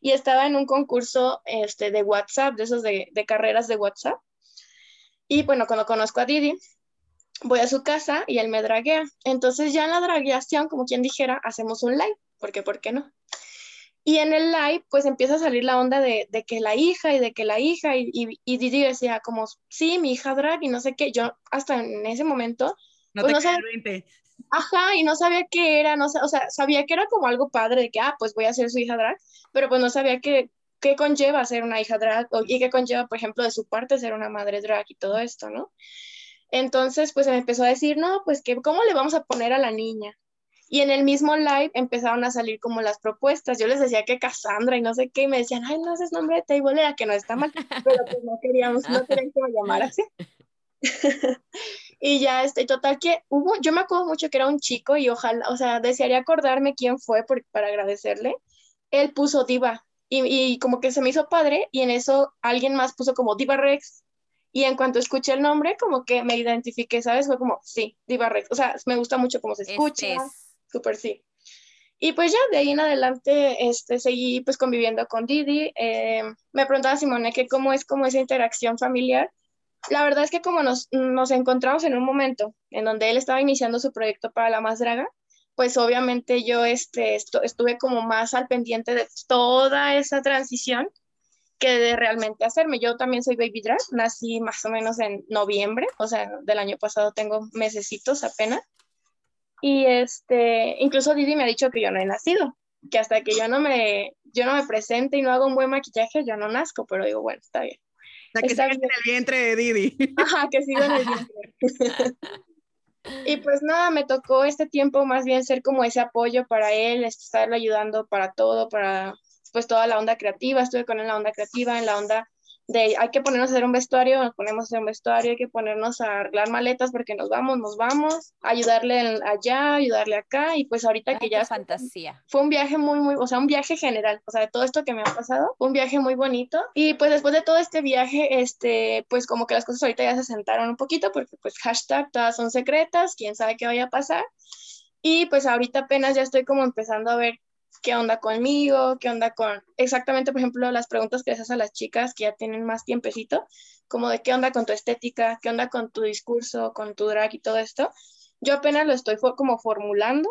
F: Y estaba en un concurso este, de WhatsApp, de esos de, de carreras de WhatsApp. Y bueno, cuando conozco a Didi, voy a su casa y él me draguea. Entonces ya en la dragueación, como quien dijera, hacemos un live, porque ¿por qué no? Y en el live, pues empieza a salir la onda de, de que la hija y de que la hija, y, y, y Didi decía como, sí, mi hija drag y no sé qué. Yo hasta en ese momento,
A: No
F: Pues
A: te
F: no
A: el 20.
F: ajá, y no sabía qué era, no, o sea, sabía que era como algo padre de que, ah, pues voy a ser su hija drag, pero pues no sabía qué, qué conlleva ser una hija drag y qué conlleva, por ejemplo, de su parte ser una madre drag y todo esto, ¿no? Entonces, pues se me empezó a decir, no, pues que, ¿cómo le vamos a poner a la niña? Y en el mismo live empezaron a salir como las propuestas. Yo les decía que Cassandra y no sé qué, y me decían, ay, no, ese es nombre de teibolera, que no está mal, pero pues no queríamos, no (laughs) querían que me llamara así. (laughs) y ya, este, total que hubo, yo me acuerdo mucho que era un chico y ojalá, o sea, desearía acordarme quién fue por- para agradecerle. Él puso Diva y, y como que se me hizo padre y en eso alguien más puso como Diva Rex. Y en cuanto escuché el nombre, como que me identifiqué, ¿sabes? Fue como, sí, Diva Rex. O sea, me gusta mucho cómo se escucha.
B: Este es-
F: Súper sí. Y pues ya de ahí en adelante este, seguí pues conviviendo con Didi. Eh, me preguntaba Simone que cómo es como esa interacción familiar. La verdad es que como nos, nos encontramos en un momento en donde él estaba iniciando su proyecto para La Más Draga, pues obviamente yo este, estu- estuve como más al pendiente de toda esa transición que de realmente hacerme. Yo también soy baby drag, nací más o menos en noviembre, o sea, del año pasado tengo mesecitos apenas. Y este, incluso Didi me ha dicho que yo no he nacido, que hasta que yo no me, yo no me presente y no hago un buen maquillaje, yo no nazco, pero digo, bueno, está bien.
A: O sea, que
F: Está
A: sigues en el vientre de Didi. (laughs)
F: Ajá, que sigo en el vientre. (laughs) Y pues nada, me tocó este tiempo más bien ser como ese apoyo para él, estarle ayudando para todo, para pues toda la onda creativa, estuve con él en la onda creativa, en la onda de hay que ponernos a hacer un vestuario, nos ponemos a hacer un vestuario, hay que ponernos a arreglar maletas porque nos vamos, nos vamos, ayudarle allá, ayudarle acá y pues ahorita
B: Ay,
F: que ya
B: fantasía.
F: fue un viaje muy, muy, o sea, un viaje general, o sea, de todo esto que me ha pasado, fue un viaje muy bonito. Y pues después de todo este viaje, este, pues como que las cosas ahorita ya se sentaron un poquito, porque pues hashtag todas son secretas, quién sabe qué vaya a pasar. Y pues ahorita apenas ya estoy como empezando a ver qué onda conmigo, qué onda con, exactamente, por ejemplo, las preguntas que les haces a las chicas que ya tienen más tiempecito, como de qué onda con tu estética, qué onda con tu discurso, con tu drag y todo esto. Yo apenas lo estoy como formulando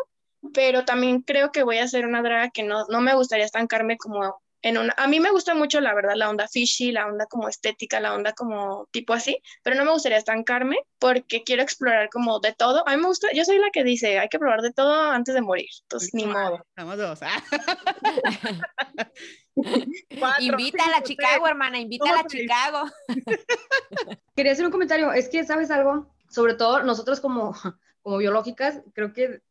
F: pero también creo que voy a hacer una draga que no, no me gustaría estancarme como en una... A mí me gusta mucho, la verdad, la onda fishy, la onda como estética, la onda como tipo así, pero no me gustaría estancarme porque quiero explorar como de todo. A mí me gusta, yo soy la que dice, hay que probar de todo antes de morir, entonces ni modo.
A: Somos dos. (laughs) (laughs) ah.
B: Invita a la Chicago, hermana, invita a la
A: ¿Cómo te-
B: Chicago. (laughs)
D: Quería hacer un comentario, es que, ¿sabes algo? Sobre todo nosotros como, como biológicas, creo que,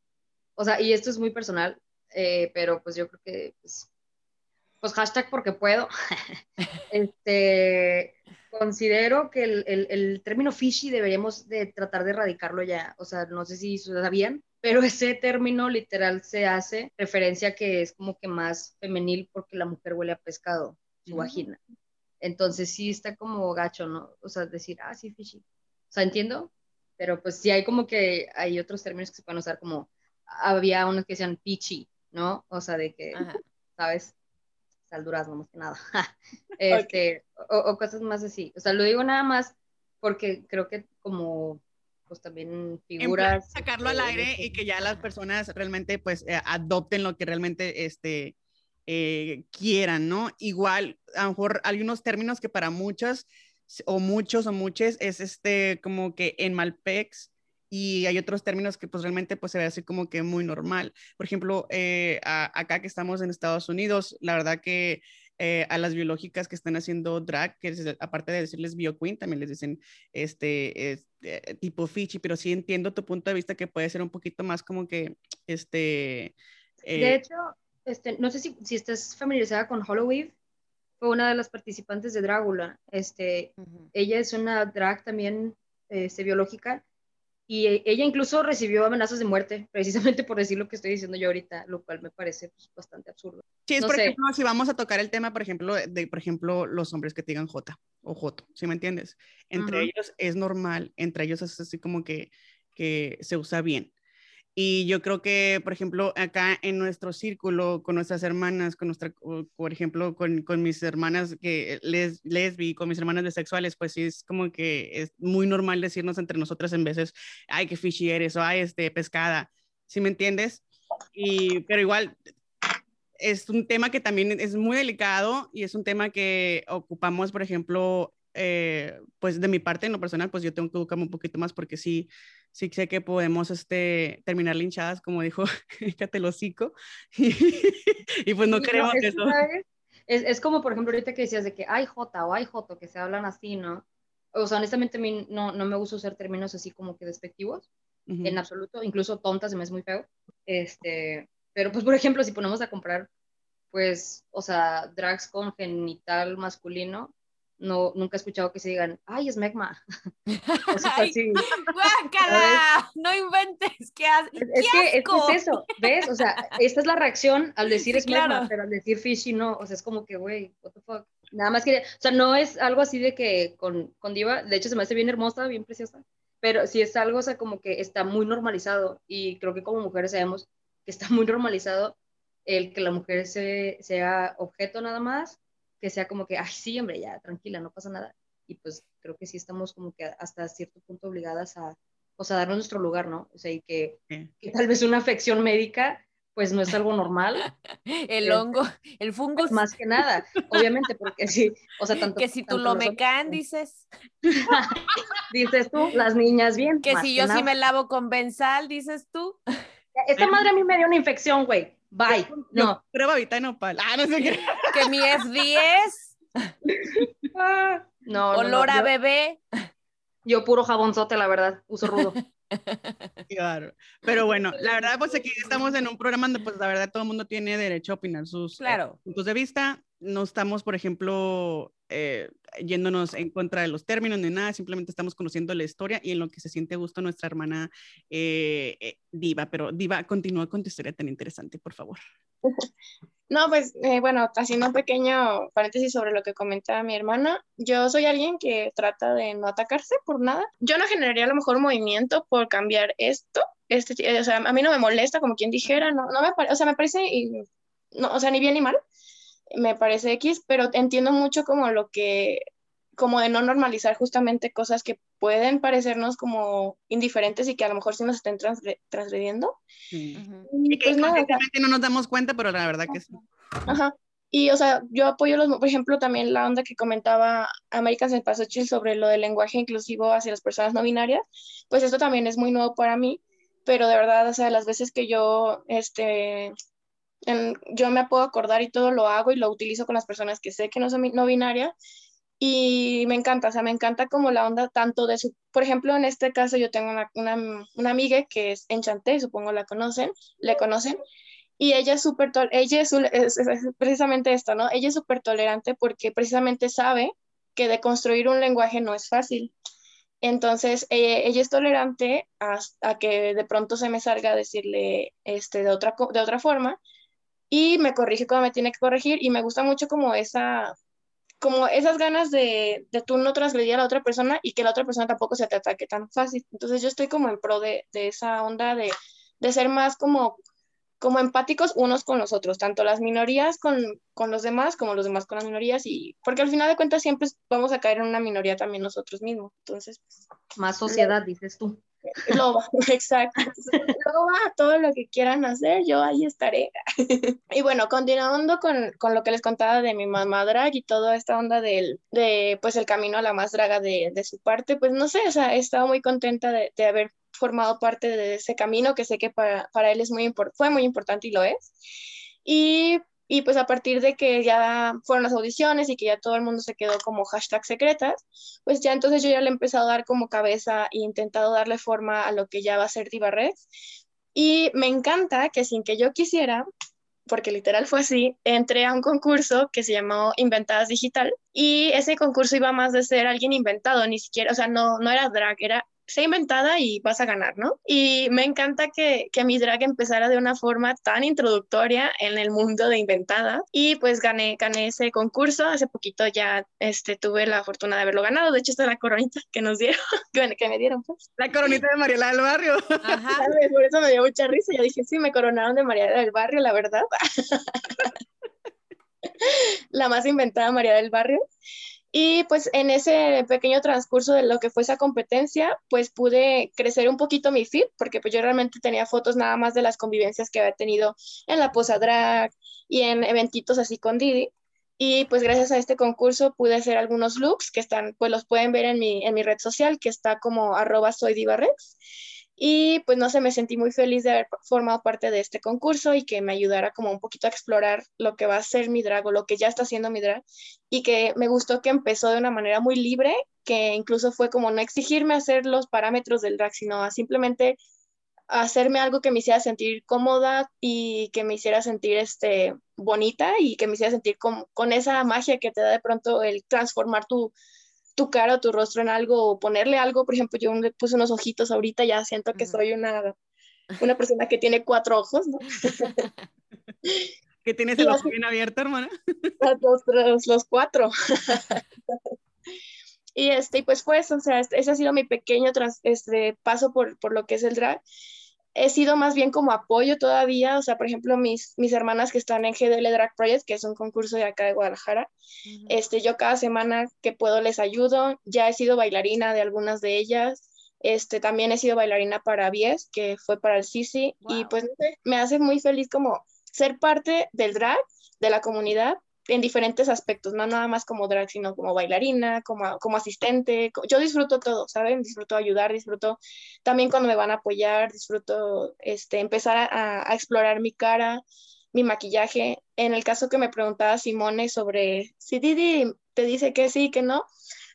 D: o sea, y esto es muy personal, eh, pero pues yo creo que, pues, pues hashtag porque puedo, (laughs) este, considero que el, el, el término fishy deberíamos de tratar de erradicarlo ya, o sea, no sé si sabían, pero (laughs) ese término literal se hace referencia que es como que más femenil porque la mujer huele a pescado, su
A: Ujú.
D: vagina. Entonces sí está como gacho, ¿no? O sea, decir, ah, sí, fishy. O sea, entiendo, pero pues sí hay como que hay otros términos que se pueden usar como, había unos que decían peachy, ¿no? O sea, de que,
B: Ajá.
D: ¿sabes? Sal durazno, más que nada. (laughs) este, o, o cosas más así. O sea, lo digo nada más porque creo que como, pues también
A: En plan,
D: figuras.
A: sacarlo al
D: este,
A: aire y que ya las personas realmente pues eh, adopten lo que realmente este eh, quieran, ¿no? Igual, a lo mejor hay unos términos que para muchas o muchos o muchas es este como que en Malpex y hay otros términos que pues realmente pues se ve así como que muy normal. Por ejemplo, eh, a- acá que estamos en Estados Unidos, la verdad que eh, a las biológicas que están haciendo drag, que es- aparte de decirles bio queen, también les dicen este, es, eh, tipo fichi, pero sí entiendo tu punto de vista que puede ser un poquito más como que, este... eh,
D: De hecho, este, no sé si, si estás familiarizada con Hollowave, fue una de las participantes de Drácula. Este, ella es una drag también este, biológica y e- ella incluso recibió amenazas de muerte precisamente por decir lo que estoy diciendo yo ahorita, lo cual me parece pues, bastante absurdo.
A: Sí, es
D: No
A: por
D: sé.
A: ejemplo, si vamos a tocar el tema, por ejemplo, de, por ejemplo, los hombres que te digan J o Joto, ¿sí me entiendes? Entre ellos es normal, entre ellos es así como que, que se usa bien. Y yo creo que, por ejemplo, acá en nuestro círculo, con nuestras hermanas, con nuestra, por ejemplo, con, con mis hermanas que les, lesbi, con mis hermanas bisexuales, pues sí es como que es muy normal decirnos entre nosotras en veces, ay, qué fishy eres, o ay, este, pescada, ¿sí me entiendes? Y, pero igual, es un tema que también es muy delicado y es un tema que ocupamos, por ejemplo, eh, pues de mi parte en lo personal, pues yo tengo que educarme un poquito más porque sí, sí sé que podemos este, terminar linchadas, como dijo (laughs) Catelocico, (laughs) y, y pues no queremos
D: es,
A: eso.
D: Es, es, como, por ejemplo, ahorita que decías de que hay J o hay J, que se hablan así, ¿no? O sea, honestamente a mí no, no me gusta usar términos así como que despectivos, uh -huh. en absoluto, incluso tontas se me es muy feo. Este, pero pues, por ejemplo, si ponemos a comprar, pues, o sea, drags con genital masculino, no, nunca he escuchado que se digan, ay, es megma. (laughs)
B: ¡Guácala! No inventes, ¿qué haces?
D: Es, que, es, eso, ¿ves? O sea, esta es la reacción al decir sí, es claro. megma, pero al decir fishy no, o sea, es como que, güey, what the fuck. Nada más que, o sea, no es algo así de que con, con Diva, de hecho se me hace bien hermosa, bien preciosa, pero sí es algo, o sea, como que está muy normalizado y creo que como mujeres sabemos que está muy normalizado el que la mujer se, sea objeto nada más que sea como que, ay, sí, hombre, ya, tranquila, no pasa nada. Y pues creo que sí estamos como que hasta cierto punto obligadas a, o sea, darnos nuestro lugar, ¿no? O sea, y que, sí. que tal vez una afección médica, pues no es algo normal. (laughs)
B: el hongo, el fungus.
D: Más que nada, obviamente, porque sí, o sea, tanto.
B: Que si tú lo mecan, dices. (laughs)
D: dices tú, las niñas bien.
B: Que si yo que sí me lavo con benzal, dices tú.
D: Esta madre a mí me dio una infección, güey. Bye. No.
A: Prueba vitanopal. Ah, no sé qué.
B: Que mi F10. (laughs)
D: Ah, no,
B: Olor
D: no,
B: a
D: yo,
B: bebé.
D: Yo puro jabonzote, la verdad. Uso rudo. (laughs)
A: Claro. Pero bueno, la verdad, pues aquí estamos en un programa donde, pues la verdad, todo el mundo tiene derecho a opinar sus
B: claro.
A: eh, puntos de vista. No estamos, por ejemplo, eh, yéndonos en contra de los términos ni nada, simplemente estamos conociendo la historia y en lo que se siente gusto nuestra hermana eh, Diva. Pero Diva, continúa con tu historia tan interesante, por favor. (laughs)
F: No, pues eh, bueno, haciendo un pequeño paréntesis sobre lo que comentaba mi hermana, yo soy alguien que trata de no atacarse por nada. Yo no generaría a lo mejor movimiento por cambiar esto, este, o sea, a mí no me molesta como quien dijera, no, no me parece, o sea, me parece, no, o sea, ni bien ni mal, me parece X, pero entiendo mucho como lo que, como de no normalizar justamente cosas que pueden parecernos como indiferentes y que a lo mejor sí nos estén transgre transgrediendo.
A: Sí. Y, y que pues nada, o sea, no nos damos cuenta, pero la verdad que sí.
F: Ajá. Y, o sea, yo apoyo, los, por ejemplo, también la onda que comentaba American Senpasochil sobre lo del lenguaje inclusivo hacia las personas no binarias, pues esto también es muy nuevo para mí, pero de verdad, o sea, las veces que yo, este, en, yo me puedo acordar y todo lo hago y lo utilizo con las personas que sé que no son no binarias, y me encanta, o sea, me encanta como la onda tanto de su, por ejemplo, en este caso yo tengo una, una, una amiga que es Enchanté, supongo la conocen, le conocen, y ella es súper, ella es, precisamente esto, ¿no? Ella es súper tolerante porque precisamente sabe que de construir un lenguaje no es fácil. Entonces, eh, ella es tolerante a, a, que de pronto se me salga a decirle este, de, otra, de otra forma y me corrige cuando me tiene que corregir y me gusta mucho como esa, como esas ganas de, de tú no transgredir a la otra persona y que la otra persona tampoco se te ataque tan fácil. Entonces, yo estoy como en pro de, de esa onda de, de ser más como como empáticos unos con los otros, tanto las minorías con, con, los demás como los demás con las minorías, y porque al final de cuentas siempre vamos a caer en una minoría también nosotros mismos. Entonces, pues,
D: más sociedad, dices tú. (laughs)
F: Lo va, exacto. Lo va, todo lo que quieran hacer, yo ahí estaré. (laughs) y bueno, continuando con, con, lo que les contaba de mi mamá drag y toda esta onda del, de, pues, el camino a la más draga de, de su parte, pues, no sé, o sea, he estado muy contenta de, de haber formado parte de ese camino que sé que para, para él es muy fue muy importante y lo es. Y, y, pues a partir de que ya fueron las audiciones y que ya todo el mundo se quedó como hashtag secretas, pues ya entonces yo ya le he empezado a dar como cabeza e intentado darle forma a lo que ya va a ser Diva Rex. Y me encanta que sin que yo quisiera, porque literal fue así, entré a un concurso que se llamó Inventadas Digital y ese concurso iba más de ser alguien inventado, ni siquiera, o sea, no, no era drag, era sea inventada y vas a ganar, ¿no? Y me encanta que, que mi drag empezara de una forma tan introductoria en el mundo de inventada y pues gané, gané ese concurso, hace poquito ya este, tuve la fortuna de haberlo ganado, de hecho está la coronita que nos dieron, (laughs) que, que me dieron pues.
A: La coronita de Mariela del Barrio.
F: Ajá. (laughs) Por eso me dio mucha risa, yo dije, sí, me coronaron de Mariela del Barrio, la verdad. (laughs) la más inventada María del Barrio. Y pues en ese pequeño transcurso de lo que fue esa competencia, pues pude crecer un poquito mi feed, porque pues yo realmente tenía fotos nada más de las convivencias que había tenido en la Posa Drag y en eventitos así con Didi. Y pues gracias a este concurso pude hacer algunos looks que están, pues los pueden ver en mi, en mi red social, que está como arroba. Y pues no sé, me sentí muy feliz de haber formado parte de este concurso y que me ayudara como un poquito a explorar lo que va a ser mi drag o lo que ya está haciendo mi drag. Y que me gustó que empezó de una manera muy libre, que incluso fue como no exigirme hacer los parámetros del drag, sino simplemente hacerme algo que me hiciera sentir cómoda y que me hiciera sentir este, bonita y que me hiciera sentir con, con esa magia que te da de pronto el transformar tu, tu cara o tu rostro en algo o ponerle algo. Por ejemplo, yo le puse unos ojitos ahorita, ya siento que soy una, una persona que tiene cuatro ojos, ¿no? (laughs)
A: que tienes el ojo bien abierto, hermana. (laughs)
F: Los, los, los cuatro. Y este, pues fue eso, o sea, ese ha sido mi pequeño este, paso por, por lo que es el drag. He sido más bien como apoyo todavía, o sea, por ejemplo, mis, mis hermanas que están en GDL Drag Project, que es un concurso de acá de Guadalajara, este, yo cada semana que puedo les ayudo, ya he sido bailarina de algunas de ellas, este, también he sido bailarina para Bies, que fue para el Sisi, y pues me hace muy feliz como ser parte del drag, de la comunidad, en diferentes aspectos, no nada más como drag, sino como bailarina, como, como asistente. Yo disfruto todo, ¿saben? Disfruto ayudar, disfruto también cuando me van a apoyar, disfruto este, empezar a, a explorar mi cara, mi maquillaje. En el caso que me preguntaba Simone sobre si Didi te dice que sí, que no,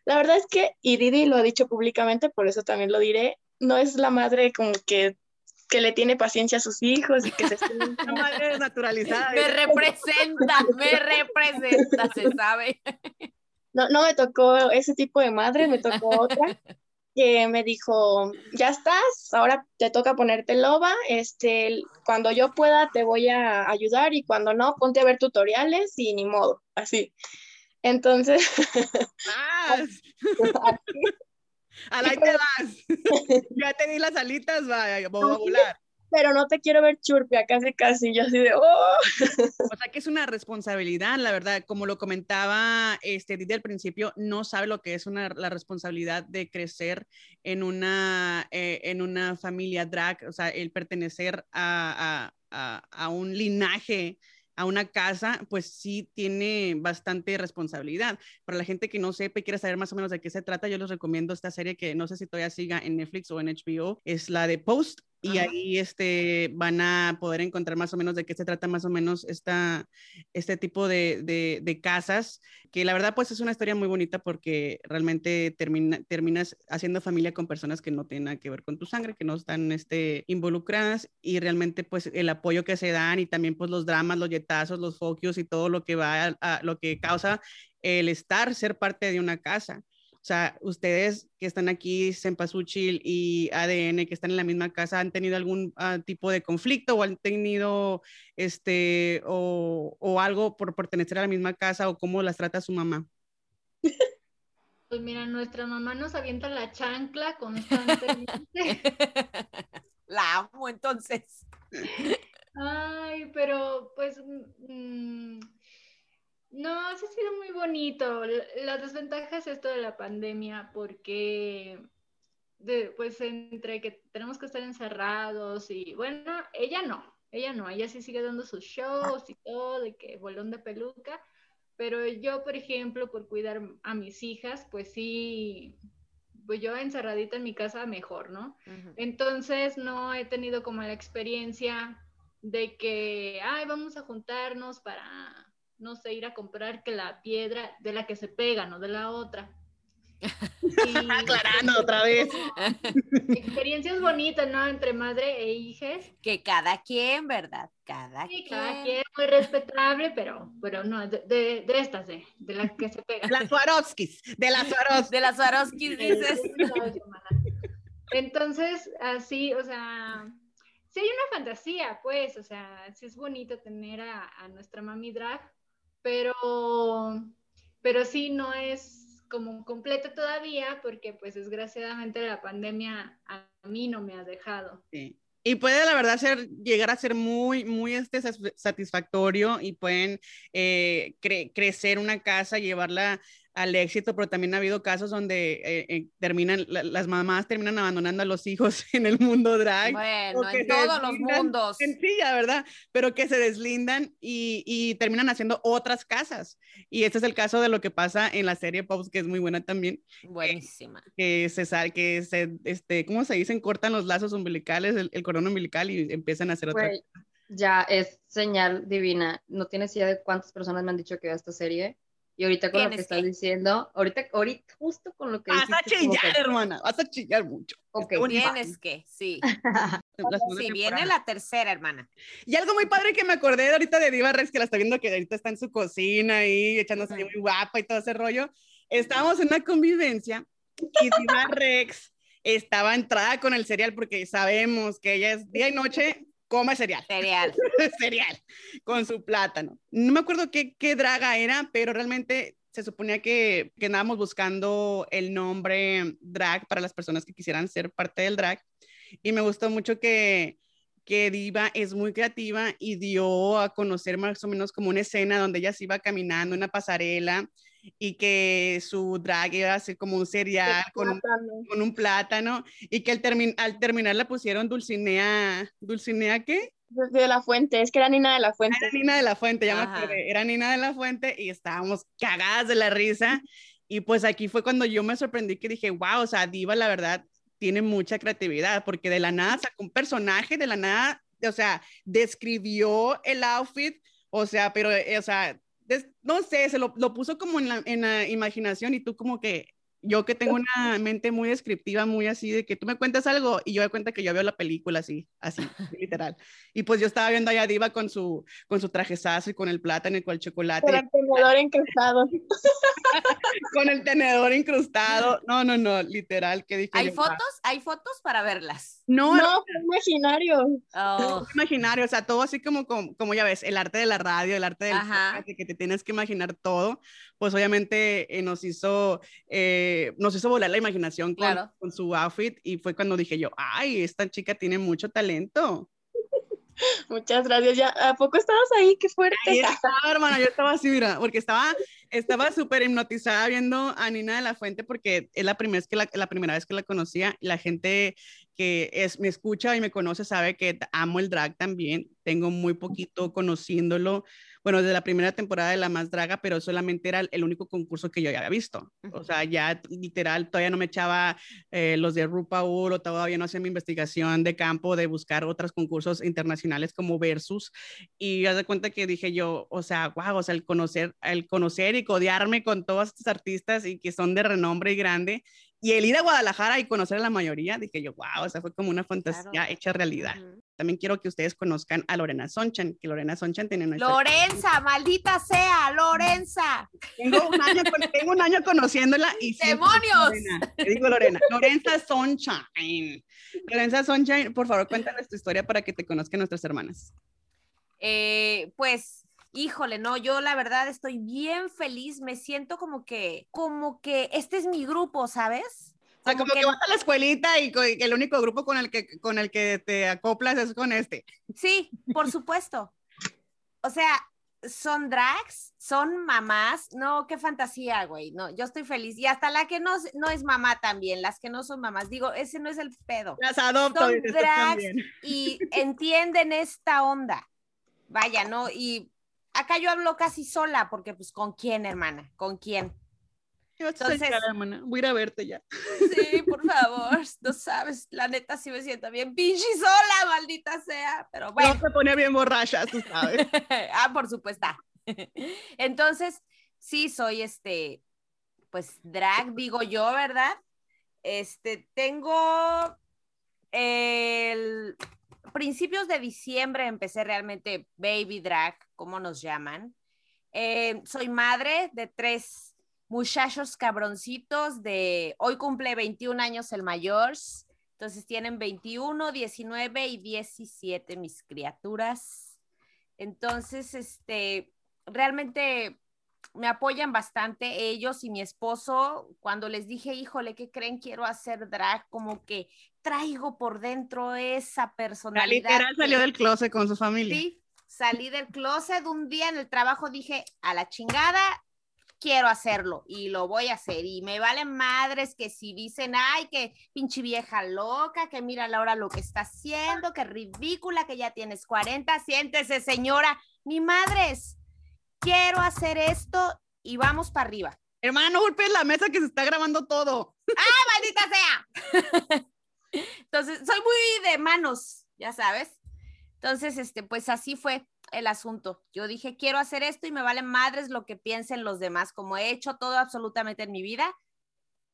F: la verdad es que, y Didi lo ha dicho públicamente, por eso también lo diré, no es la madre como que que le tiene paciencia a sus hijos y que se
A: Una (laughs) madre naturalizada.
B: Me representa, me (laughs) representa, se sabe.
F: No, no me tocó ese tipo de madre, me tocó otra que me dijo, ya estás, ahora te toca ponerte loba, este, cuando yo pueda te voy a ayudar y cuando no, ponte a ver tutoriales y ni modo, así. Entonces, (laughs)
A: ¡Ah! A la te vas. (laughs) ya te di las alitas, va, voy a volar.
F: Pero no te quiero ver churpia, casi casi, yo así de, oh.
A: O sea que es una responsabilidad, la verdad, como lo comentaba este, desde el principio, no sabe lo que es una, la responsabilidad de crecer en una, eh, en una familia drag, o sea, el pertenecer a, a, a un linaje a una casa, pues sí tiene bastante responsabilidad. Para la gente que no sepa y quiere saber más o menos de qué se trata, yo les recomiendo esta serie que no sé si todavía siga en Netflix o en HBO, es la de Post, y ahí este, van a poder encontrar más o menos de qué se trata más o menos esta, este tipo de, de, de, casas, que la verdad pues es una historia muy bonita porque realmente termina, terminas haciendo familia con personas que no tienen nada que ver con tu sangre, que no están este, involucradas y realmente pues el apoyo que se dan y también pues los dramas, los yetazos, los focus y todo lo que va a, a lo que causa el estar, ser parte de una casa. O sea, ustedes que están aquí, Sempasuchil y ADN, que están en la misma casa, ¿han tenido algún uh, tipo de conflicto o han tenido este o, o, algo por pertenecer a la misma casa o cómo las trata su mamá?
C: Pues mira, nuestra mamá nos avienta la chancla constantemente. (laughs)
B: la amo entonces.
C: Ay, pero pues mmm, no, sí ha sido muy bonito. La desventaja es esto de la pandemia porque, de, pues, entre que tenemos que estar encerrados y, bueno, ella no, ella no, ella sí sigue dando sus shows y todo, de que bolón de peluca, pero yo, por ejemplo, por cuidar a mis hijas, pues sí, pues yo encerradita en mi casa mejor, ¿no? Uh -huh. Entonces no he tenido como la experiencia de que, ay, vamos a juntarnos para no sé, ir a comprar que la piedra de la que se pega, no de la otra. (laughs)
A: Y, Aclarando otra vez. (laughs)
C: Experiencias bonitas, ¿no? Entre madre e hijas.
B: Que cada quien, ¿verdad? Cada
C: sí,
B: quien.
C: Cada quien, muy respetable, pero, pero no, de, de, de estas, de, de las que se pegan.
A: Las Swarovskis, de las Swarovskis.
B: De las Swarovskis, dices.
C: Entonces, así, o sea, sí hay una fantasía, pues, o sea, sí es bonito tener a, a nuestra mami drag, pero, pero sí no es como completo todavía porque pues desgraciadamente la pandemia a mí no me ha dejado.
A: Sí. Y puede la verdad ser, llegar a ser muy, muy este, satisfactorio y pueden eh, cre crecer una casa, llevarla al éxito, pero también ha habido casos donde eh, eh, terminan, las mamás terminan abandonando a los hijos (laughs) en el mundo drag.
B: Bueno, en todos los mundos.
A: Sencilla, ¿verdad? Pero que se deslindan y, y, terminan haciendo otras casas. Y este es el caso de lo que pasa en la serie Pops, que es muy buena también.
B: Buenísima.
A: Que, se sabe, que se, este, ¿cómo se dicen? Cortan los lazos umbilicales, el, el cordón umbilical y empiezan a hacer otra
D: Ya es señal divina. No tienes idea de cuántas personas me han dicho que vea esta serie y ahorita con lo que estás diciendo, ahorita, ahorita, justo con lo que
A: Vas a chillar, hermana, vas a chillar mucho.
B: Ok. Tienes que, sí. (laughs) sí, viene la tercera, hermana.
A: Y algo muy padre que me acordé ahorita de Diva Rex, que la está viendo que ahorita está en su cocina ahí, echándose muy guapa y todo ese rollo. Estábamos en una convivencia y Diva Rex estaba entrada con el cereal porque sabemos que ella es día y noche come cereal.
B: Cereal. (laughs)
A: cereal, con su plátano. No me acuerdo qué, qué draga era, pero realmente se suponía que, que andábamos buscando el nombre drag para las personas que quisieran ser parte del drag. Y me gustó mucho que, que Diva es muy creativa y dio a conocer más o menos como una escena donde ella se iba caminando, una pasarela, y que su drag iba a ser como un cereal con un, con un, plátano y que al, al terminar la pusieron Dulcinea, ¿Dulcinea qué?
F: De la Fuente, es que era Nina de la Fuente.
A: Era Nina de la Fuente, ya me acordé, era Nina de la Fuente y estábamos cagadas de la risa y pues aquí fue cuando yo me sorprendí que dije, wow, o sea, Diva la verdad tiene mucha creatividad porque de la nada sacó un personaje, de la nada, o sea, describió el outfit, o sea, pero, eh, o sea, no sé, se lo, lo puso como en la, en la, imaginación y tú como que yo que tengo una mente muy descriptiva, muy así, de que tú me cuentas algo y yo me cuenta que yo veo la película así, así, (laughs) literal. Y pues yo estaba viendo allá Diva con su, con su trajezazo y con el plátano y con el chocolate.
F: Con el tenedor incrustado. (laughs)
A: con el tenedor incrustado. No, no, no, literal, que dije.
B: ¿Hay fotos? ¿Hay fotos para verlas?
F: No, no, fue imaginario.
A: Oh. imaginario, o sea, todo así como, como, como, ya ves, el arte de la radio, el arte del que te tienes que imaginar todo, pues obviamente eh, nos hizo... Eh, nos hizo volar la imaginación con, con su outfit y fue cuando dije yo, ay, esta chica tiene mucho talento. (laughs)
F: Muchas gracias. Ya, ¿A poco estabas ahí? Qué fuerte.
A: Ahí estaba, hermana. Yo estaba así, mira, porque estaba estaba súper hipnotizada viendo a Nina de la Fuente porque es la primera, vez que la, la primera vez que la conocía. La gente que es, me escucha y me conoce sabe que amo el drag también. Tengo muy poquito conociéndolo bueno, desde la primera temporada de La Más Draga, pero solamente era el único concurso que yo había visto. O sea, ya literal, todavía no me echaba eh, los de RuPaul o todavía no hacía mi investigación de campo de buscar otros concursos internacionales como Versus. Y haz de cuenta que dije yo, o sea, wow, o sea, el conocer, el conocer y codearme con todos estos artistas y que son de renombre y grande y el ir a Guadalajara y conocer a la mayoría, dije yo, wow, o sea, fue como una fantasía hecha realidad. También quiero que ustedes conozcan a Lorena Sonchan, que Lorena Sonchan tiene nuestra...
B: Lorenza, maldita sea, Lorenza.
A: Tengo un año, tengo un año conociéndola y...
B: ¡Demonios!
A: te digo Lorena, Lorenza Sunshine. Lorenza Sunshine, por favor, cuéntanos tu historia para que te conozcan nuestras hermanas.
B: Eh, pues híjole, no, yo la verdad estoy bien feliz, me siento como que, como que este es mi grupo, ¿sabes?
A: o sea, como que, vas a la escuelita y el único grupo con el que, con el que te acoplas es con este.
B: Sí, por supuesto. O sea, son drags, son mamás, no, qué fantasía, güey, no, yo estoy feliz. Y hasta la que no, no es mamá también, las que no son mamás, digo, ese no es el pedo.
A: Las adopto.
B: Son drags y entienden esta onda. Vaya, ¿no? Y acá yo hablo casi sola, porque pues con quién, hermana, con quién.
A: Entonces, hermana. voy a ir a verte ya.
B: Sí, (laughs) por favor, no sabes, la neta sí me siento bien pinche sola, maldita sea, pero bueno.
A: No se pone bien borracha, tú sabes. (laughs)
B: ah, por supuesto. (laughs) Entonces, sí, soy este, pues drag, digo yo, ¿verdad? Este, tengo el principios de diciembre empecé realmente baby drag, como nos llaman. Eh, soy madre de tres muchachos cabroncitos de, hoy cumple 21 años el mayor, entonces tienen 21, 19 y 17 mis criaturas. Entonces, este, realmente me apoyan bastante ellos y mi esposo. Cuando les dije, híjole, ¿qué creen? Quiero hacer drag, como que traigo por dentro esa personalidad.
A: literal salió del closet con su familia.
B: Sí, salí del closet un día en el trabajo, dije, a la chingada, quiero hacerlo y lo voy a hacer. Y me valen madres que si dicen, ay, que pinche vieja loca, que mira Laura lo que está haciendo, que ridícula, que ya tienes 40, siéntese señora, ni madres, quiero hacer esto y vamos para arriba.
A: Hermana, no golpees la mesa que se está grabando todo.
B: ¡Ah, maldita sea! (laughs) Entonces, soy muy de manos, ya sabes. Entonces, este, pues así fue el asunto. Yo dije, quiero hacer esto y me valen madres lo que piensen los demás, como he hecho todo absolutamente en mi vida.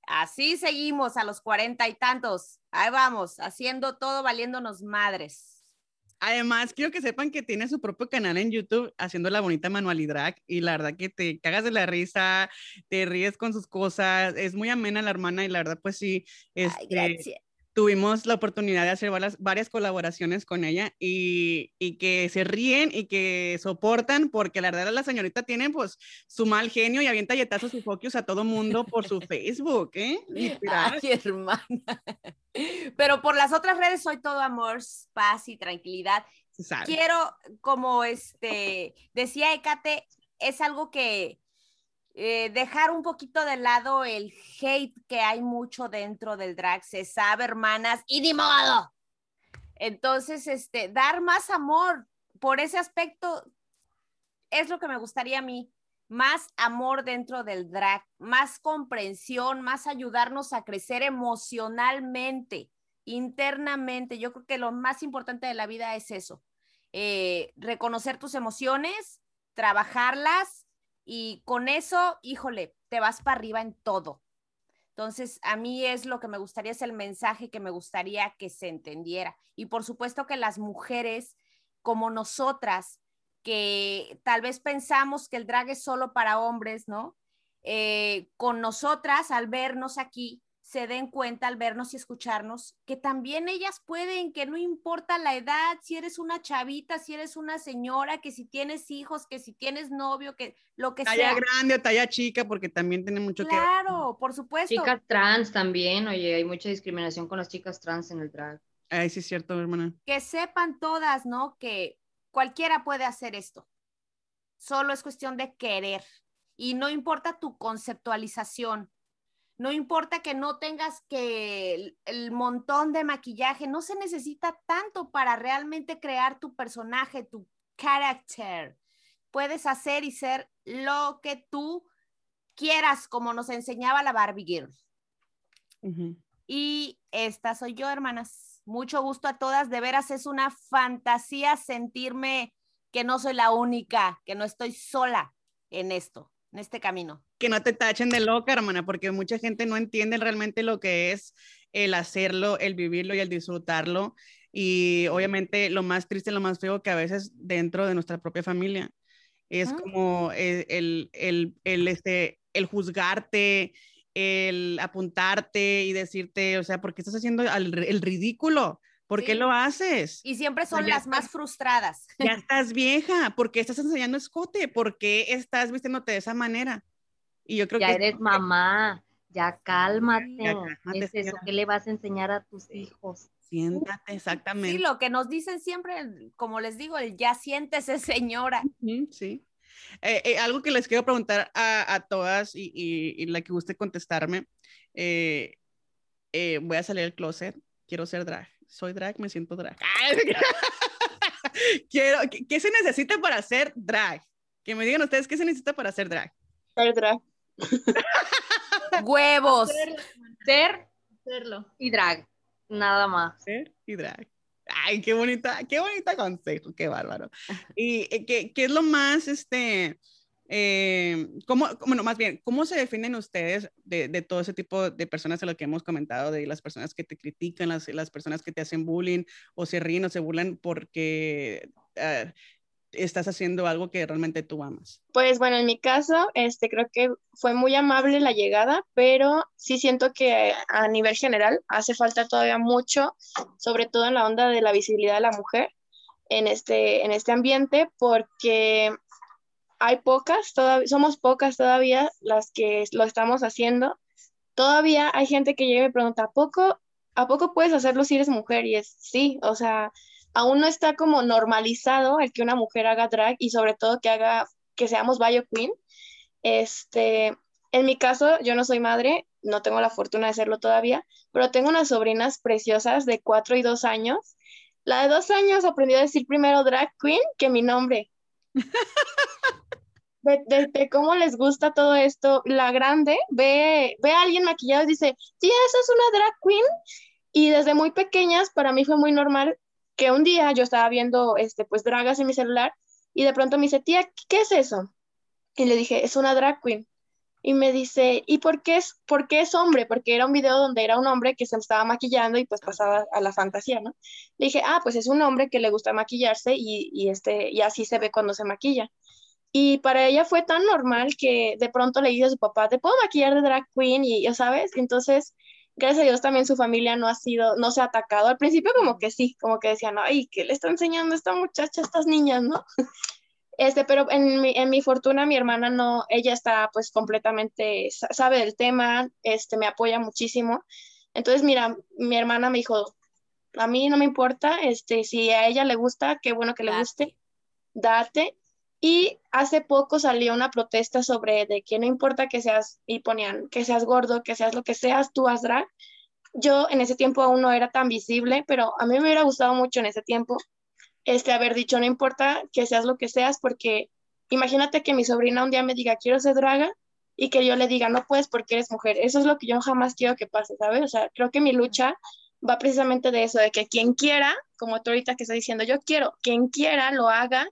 B: Así seguimos a los cuarenta y tantos. Ahí vamos, haciendo todo, valiéndonos madres.
A: Además, quiero que sepan que tiene su propio canal en YouTube haciendo la bonita manualidad y la verdad que te cagas de la risa, te ríes con sus cosas, es muy amena la hermana y la verdad pues sí, este, tuvimos la oportunidad de hacer varias, varias colaboraciones con ella y, y, que se ríen y que soportan porque la verdad la señorita tiene pues su mal genio y avienta yetazos y focus a todo mundo por su (laughs) Facebook, ¿eh?
B: Ay, hermana. (laughs) Pero por las otras redes soy todo amor, paz y tranquilidad. Quiero, como este, decía Ecate, es algo que eh, dejar un poquito de lado el hate que hay mucho dentro del drag, se sabe, hermanas, y ni modo. Entonces, este, dar más amor por ese aspecto es lo que me gustaría a mí, más amor dentro del drag, más comprensión, más ayudarnos a crecer emocionalmente, internamente. Yo creo que lo más importante de la vida es eso, eh, reconocer tus emociones, trabajarlas y con eso, híjole, te vas para arriba en todo. Entonces, a mí es lo que me gustaría, es el mensaje que me gustaría que se entendiera. Y por supuesto que las mujeres como nosotras, que tal vez pensamos que el drag es solo para hombres, ¿no? Eh, con nosotras, al vernos aquí, se den cuenta al vernos y escucharnos que también ellas pueden, que no importa la edad, si eres una chavita, si eres una señora, que si tienes hijos, que si tienes novio, que lo que
A: sea. Talla grande o talla chica, porque también tiene mucho
B: que Claro, por supuesto.
D: Chicas trans también, oye, hay mucha discriminación con las chicas trans en el drag.
A: Ay, sí es cierto, hermana.
B: Que sepan todas, ¿no? Que cualquiera puede hacer esto. Solo es cuestión de querer. Y no importa tu conceptualización, no importa que no tengas que el, montón de maquillaje, no se necesita tanto para realmente crear tu personaje, tu carácter. Puedes hacer y ser lo que tú quieras, como nos enseñaba la Barbie Girl. Y esta soy yo, hermanas. Mucho gusto a todas. De veras es una fantasía sentirme que no soy la única, que no estoy sola en esto en este camino.
A: Que no te tachen de loca, hermana, porque mucha gente no entiende realmente lo que es el hacerlo, el vivirlo y el disfrutarlo. Y obviamente lo más triste, lo más feo que a veces dentro de nuestra propia familia es como el, el, el, este, el juzgarte, el apuntarte y decirte, o sea, ¿por qué estás haciendo el ridículo? ¿Por qué lo haces?
B: Y siempre son las más frustradas. (laughs)
A: Ya estás vieja, ¿por qué estás enseñando escote? ¿Por qué estás vistiéndote de esa manera?
D: Y yo creo ya eres mamá, ya cálmate. Ya es eso que le vas a enseñar a tus hijos.
A: Siéntate, exactamente.
B: Sí, lo que nos dicen siempre, como les digo, el ya siéntese, señora.
A: Sí. Eh, eh, algo que les quiero preguntar a, todas y, y, la que guste contestarme. Eh, voy a salir del closet, quiero ser drag soy drag, me siento drag. (laughs) Quiero, ¿qué, se necesita para ser drag? Que me digan ustedes qué se necesita para ser drag.
F: Ser drag. (laughs)
B: Huevos.
D: Ser, serlo. Y drag. Nada más.
A: Ser y drag. Ay, qué bonita, qué bonita consejo, qué bárbaro. (laughs) Y eh, qué, qué es lo más, este, eh, ¿cómo, bueno, más bien, ¿cómo se definen ustedes de, de, todo ese tipo de personas a lo que hemos comentado, de las personas que te critican, las, las personas que te hacen bullying o se ríen o se burlan porque uh, estás haciendo algo que realmente tú amas?
F: Pues bueno, en mi caso, este, creo que fue muy amable la llegada, pero sí siento que a nivel general hace falta todavía mucho, sobre todo en la onda de la visibilidad de la mujer en este, en este ambiente, porque hay pocas, todavía, somos pocas todavía las que lo estamos haciendo. Todavía hay gente que llega y pregunta, ¿a poco, ¿a poco puedes hacerlo si eres mujer? Y es sí, o sea, aún no está como normalizado el que una mujer haga drag y sobre todo que haga, que seamos Bio Queen. Este, en mi caso, yo no soy madre, no tengo la fortuna de serlo todavía, pero tengo unas sobrinas preciosas de cuatro y dos años. La de dos años aprendió a decir primero drag queen que mi nombre. (laughs) De, cómo les gusta todo esto. La grande ve, ve a alguien maquillado y dice, sí, esa es una drag queen. Y desde muy pequeñas, para mí fue muy normal que un día yo estaba viendo, este, pues, dragas en mi celular y de pronto me dice, tía, ¿qué es eso? Y le dije, es una drag queen. Y me dice, ¿y por qué, es, por qué es hombre? Porque era un video donde era un hombre que se estaba maquillando y pues pasaba a la fantasía, ¿no? Le dije, ah, pues es un hombre que le gusta maquillarse y, y, este, y así se ve cuando se maquilla. Y para ella fue tan normal que de pronto le dije a su papá, ¿te puedo maquillar de drag queen? Y ya sabes, entonces, gracias a Dios también su familia no ha sido, no se ha atacado. Al principio como que sí, como que decían, ay, ¿qué le está enseñando esta muchacha a estas niñas, no? (laughs) Este, pero en mi, en mi fortuna, mi hermana no, ella está pues completamente, sabe del tema, este, me apoya muchísimo. Entonces, mira, mi hermana me dijo, a mí no me importa, este, si a ella le gusta, qué bueno que le guste, date. Y hace poco salió una protesta sobre de que no importa que seas, y ponían, que seas gordo, que seas lo que seas, tú haz drag. Yo en ese tiempo aún no era tan visible, pero a mí me hubiera gustado mucho en ese tiempo este, haber dicho, no importa que seas lo que seas, porque imagínate que mi sobrina un día me diga, quiero ser draga, y que yo le diga, no puedes porque eres mujer. Eso es lo que yo jamás quiero que pase, ¿sabes? O sea, creo que mi lucha va precisamente de eso, de que quien quiera, como tú ahorita que estás diciendo, yo quiero, quien quiera lo haga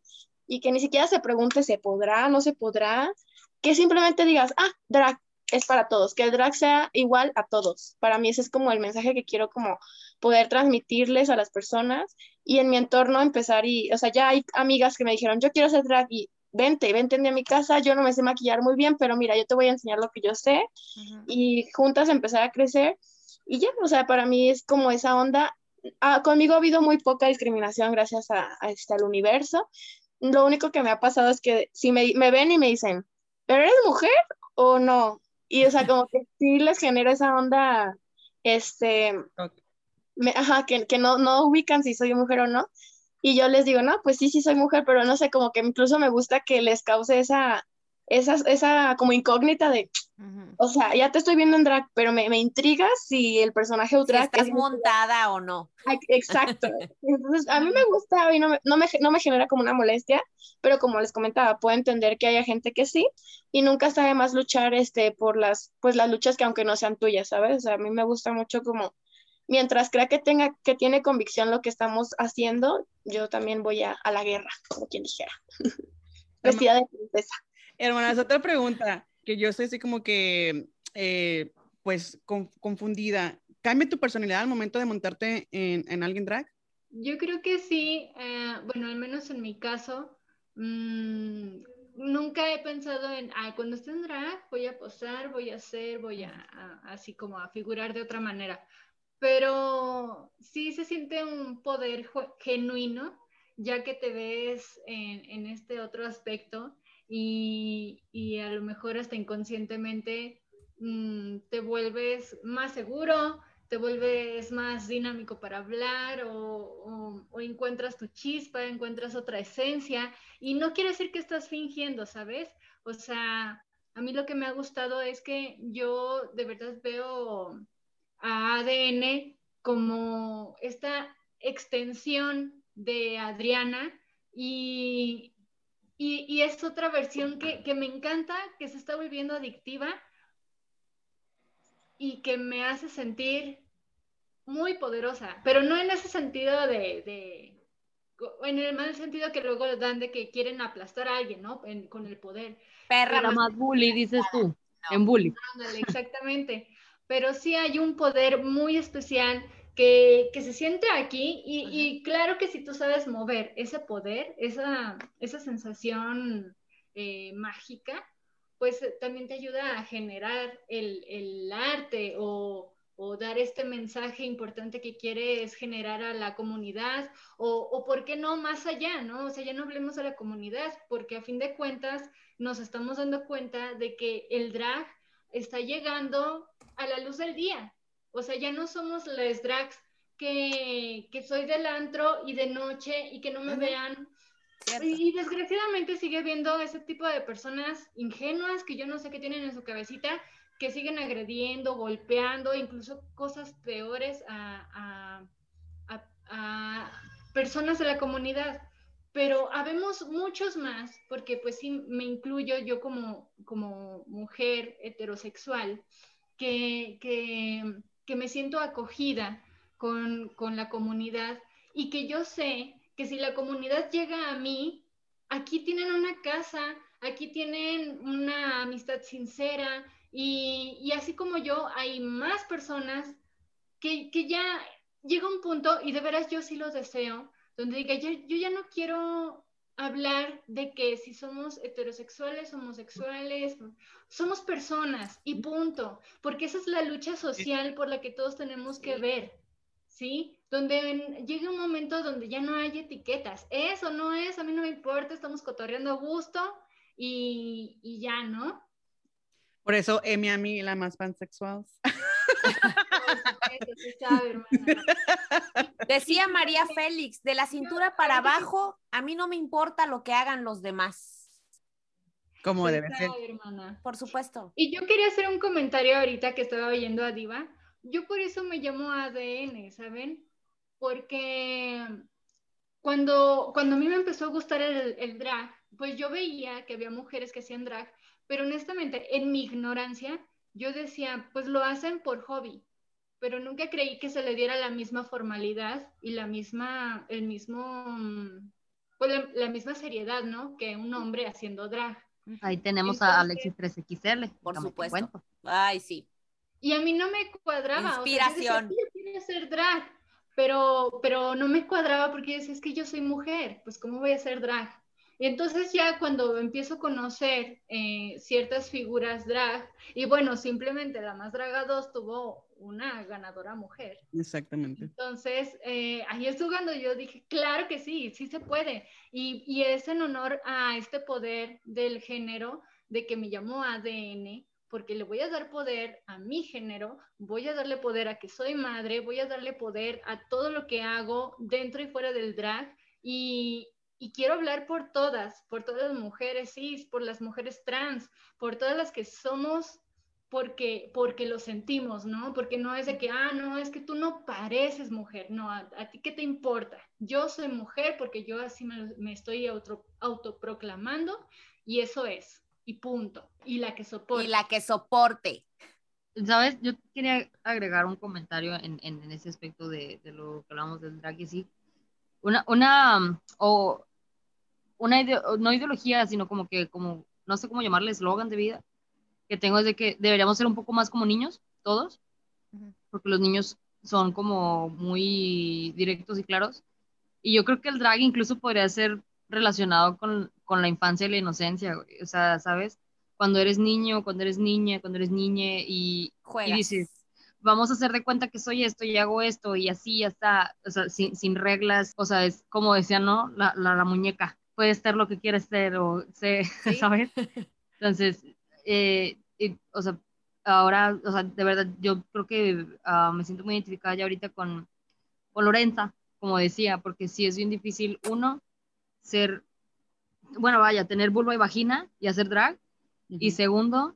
F: y que ni siquiera se pregunte, ¿se podrá? ¿No se podrá? Que simplemente digas, ah, drag es para todos, que el drag sea igual a todos. Para mí ese es como el mensaje que quiero como poder transmitirles a las personas y en mi entorno empezar y, o sea, ya hay amigas que me dijeron, yo quiero ser drag y vente, vente a mi casa, yo no me sé maquillar muy bien, pero mira, yo te voy a enseñar lo que yo sé y juntas empezar a crecer y ya, o sea, para mí es como esa onda. Ah, conmigo ha habido muy poca discriminación gracias a, a este, al universo lo único que me ha pasado es que si me, me ven y me dicen, ¿pero eres mujer o no? Y o sea, (laughs) como que sí les genera esa onda, este, ajá, que, que no, no ubican si soy mujer o no. Y yo les digo, no, pues sí, sí soy mujer, pero no sé, como que incluso me gusta que les cause esa, esa, esa como incógnita de, o sea, ya te estoy viendo en drag, pero me, me intriga si el personaje
B: o drag estás montada o no.
F: exacto. (laughs) Entonces, a mí me gusta y no me, no, me, no me genera como una molestia, pero como les comentaba, puedo entender que haya gente que sí y nunca está de más luchar este, por las, pues, las luchas que aunque no sean tuyas, ¿sabes? O sea, a mí me gusta mucho como mientras crea que tenga que tiene convicción lo que estamos haciendo, yo también voy a, a la guerra, como quien dijera. (laughs) Vestida de princesa.
A: Hermanas, otra pregunta, que yo estoy así como que, eh, pues, confundida. ¿Cambia tu personalidad al momento de montarte en, en alguien drag?
C: Yo creo que sí, eh, bueno, al menos en mi caso, mmm, nunca he pensado en, ah, cuando esté en drag voy a posar, voy a hacer, voy a, así como a figurar de otra manera. Pero sí se siente un poder genuino, ya que te ves en este otro aspecto y, a lo mejor hasta inconscientemente mm, te vuelves más seguro, te vuelves más dinámico para hablar o, encuentras tu chispa, encuentras otra esencia y no quiere decir que estás fingiendo, ¿sabes? O sea, a mí lo que me ha gustado es que yo de verdad veo a ADN como esta extensión de Adriana y, y, es otra versión que, me encanta, que se está volviendo adictiva y que me hace sentir muy poderosa, pero no en ese sentido de, en el mal sentido que luego dan de que quieren aplastar a alguien, ¿no? con el poder.
B: Perra
E: más bully, dices tú, en bully.
C: Exactamente, pero sí hay un poder muy especial que, se siente aquí y, claro que si tú sabes mover ese poder, esa, esa sensación eh, mágica, pues eh, también te ayuda a generar el, arte o, dar este mensaje importante que quieres generar a la comunidad o, o, por qué no más allá, ¿no? O sea, ya no hablemos a la comunidad porque a fin de cuentas nos estamos dando cuenta de que el drag está llegando a la luz del día, o sea, ya no somos las drags que, que soy del antro y de noche y que no me vean. Y desgraciadamente sigue habiendo ese tipo de personas ingenuas que yo no sé qué tienen en su cabecita, que siguen agrediendo, golpeando, incluso cosas peores a, a- a- a personas de la comunidad. Pero habemos muchos más, porque pues sí me incluyo yo como, como mujer heterosexual, que, que, que me siento acogida con, con la comunidad y que yo sé que si la comunidad llega a mí, aquí tienen una casa, aquí tienen una amistad sincera y, y así como yo, hay más personas que, que ya llega un punto, y de veras yo sí lo deseo, donde diga, yo, yo ya no quiero hablar de que si somos heterosexuales, homosexuales, somos personas y punto, porque esa es la lucha social por la que todos tenemos que ver, ¿sí? Donde en- llega un momento donde ya no hay etiquetas, es o no es, a mí no me importa, estamos cotorreando a gusto y, y ya, ¿no?
A: Por eso Emi a mí la más pansexual. (laughs) (laughs)
B: Decía María Félix, de la cintura para abajo, a mí no me importa lo que hagan los demás.
A: Como debe ser.
C: hermana.
B: Por supuesto.
C: Y yo quería hacer un comentario ahorita que estaba oyendo a Diva. Yo por eso me llamo ADN, ¿saben? Porque cuando, cuando a mí me empezó a gustar el, el drag, pues yo veía que había mujeres que hacían drag, pero honestamente, en mi ignorancia, yo decía, pues lo hacen por hobby, pero nunca creí que se le diera la misma formalidad y la misma, el mismo, mm, pues la, la misma seriedad, ¿no? Que un hombre haciendo drag.
D: Ahí tenemos a Alexis 3XL.
B: Por supuesto.
D: cuento.
B: Ay, sí.
C: Y a mí no me cuadraba. o sea, yo decía,
B: Inspiración.
C: "Sí, yo quiero hacer drag, pero, pero no me cuadraba porque yo decía, es que yo soy mujer, pues ¿cómo voy a hacer drag? Y entonces ya cuando empiezo a conocer eh, ciertas figuras drag, y bueno, simplemente la más draga 2 tuvo una ganadora mujer.
A: Exactamente.
C: Entonces, eh, ahí cuando yo dije, claro que sí, sí se puede. Y, y es en honor a este poder del género de que me llamó ADN, porque le voy a dar poder a mi género, voy a darle poder a que soy madre, voy a darle poder a todo lo que hago dentro y fuera del drag. Y, y quiero hablar por todas, por todas las mujeres cis, por las mujeres trans, por todas las que somos porque, porque lo sentimos, ¿no? Porque no es de que, ah, no, es que tú no pareces mujer, no, a, a ti qué te importa. Yo soy mujer porque yo así me, me estoy auto, autoproclamando y eso es, y punto. Y la que soporta.
B: Y la que soporte.
D: ¿Sabes? Yo quería agregar un comentario en, en, en ese aspecto de, de, lo que hablamos del drag y sí. Una, una, o una, ide no ideología, sino como que, como, no sé cómo llamarle, eslogan de vida, que tengo es de que deberíamos ser un poco más como niños, todos, porque los niños son como muy directos y claros. Y yo creo que el drag incluso podría ser relacionado con, con la infancia y la inocencia, o sea, ¿sabes? Cuando eres niño, cuando eres niña, cuando eres niña y, y dices, vamos a hacer de cuenta que soy esto y hago esto y así ya está, o sea, sin, sin reglas, o sea, es como decía, ¿no? La, la, la muñeca, puede ser lo que quieres ser o sé, (laughs) ¿Sí? ¿sabes? (laughs) Entonces, eh, y, o sea, ahora, o sea, de verdad, yo creo que uh, me siento muy identificada ya ahorita con, con Lorenza, como decía, porque sí es bien difícil, uno, ser, bueno, vaya, tener vulva y vagina y hacer drag, uh -huh. y segundo,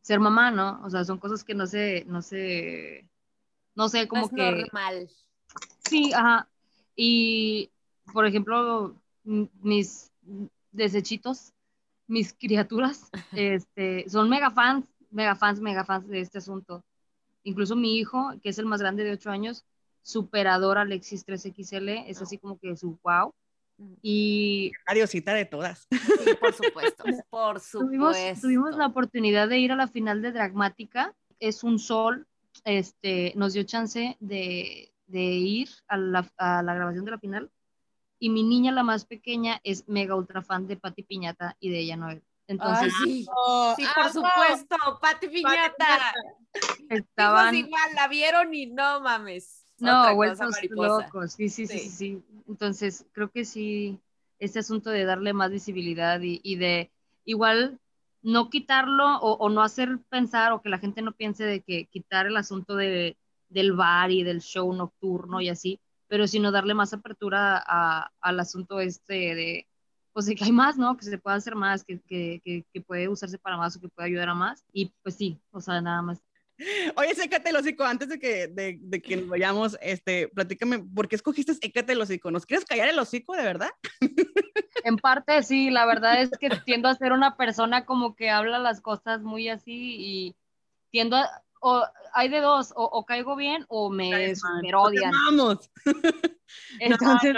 D: ser mamá, ¿no? O sea, son cosas que no sé, no sé, no sé, como
B: no es
D: que...
B: normal.
D: Sí, ajá. Y, por ejemplo, mis desechitos, mis (laughs) criaturas, este, son mega fans, mega fans, mega fans de este asunto. Incluso mi hijo, que es el más grande de 8 años, superador Alexis 3XL, es así como que su wow. Y
A: la diosita de todas.
B: Sí, por supuesto, (laughs) por supuesto.
D: Tuvimos, tuvimos, la oportunidad de ir a la final de Dragmática, es un sol, este, nos dio chance de, de ir a la, a la, grabación de la final, y mi niña, la más pequeña, es mega ultra fan de Pati Piñata y de ella Noel. Entonces,
B: Ay, sí, oh, sí, por supuesto, Pati Piñata.
D: Estaban
B: igual, la vieron y no mames.
D: No, vueltos locos, sí, sí, sí, sí, sí, Entonces, creo que sí, este asunto de darle más visibilidad y, y de igual no quitarlo o, o, no hacer pensar o que la gente no piense de que quitar el asunto de, del bar y del show nocturno y así, pero sino darle más apertura a- al asunto este de, pues de que hay más, ¿no? Que se puede hacer más, que, que, que, que puede usarse para más o que puede ayudar a más. Y pues sí, o sea, nada más.
A: Oye, ese Écate el hocico, antes de que, de, de que nos vayamos, este, platícame, ¿por qué escogiste Écate el hocico? ¿Nos quieres callar el hocico, de verdad? (laughs)
D: En parte sí, la verdad es que tiendo a ser una persona como que habla las cosas muy así y tiendo a, o hay de dos, o, o caigo bien o me super odian.
A: Vamos.
D: Entonces,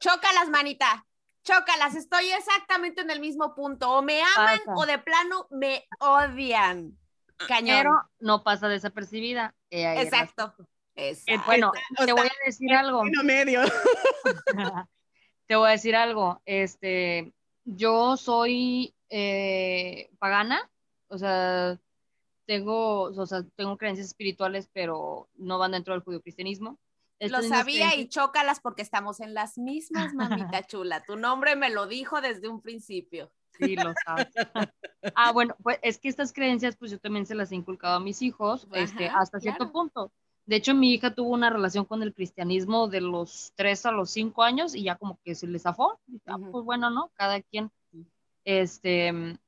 B: Chócalas, manita. Chócalas, estoy exactamente en el mismo punto. O me aman
D: Pasa.
B: o de plano me odian. Cañón.
D: pero no pasa desapercibida. Eh.
B: Exacto.
D: Eh,
B: Exacto.
D: Bueno,
A: O
D: te voy a decir algo.
A: Medio. (laughs)
D: te voy a decir algo. Este, yo soy eh, pagana, o sea, tengo, o sea, tengo creencias espirituales, pero no van dentro del judio-cristianismo.
B: Lo sabía y chócalas porque estamos en las mismas, mamita (laughs) chula. Tu nombre me lo dijo desde un principio.
D: Sí, lo sabes. (laughs) Ah, bueno, pues es que estas creencias, pues yo también se las he inculcado a mis hijos, este,
B: Ajá,
D: hasta cierto
B: claro.
D: punto. De hecho, mi hija tuvo una relación con el cristianismo de los 3 a los 5 años y ya como que se le zafó. Ah, pues bueno, ¿no? Cada quien. Este,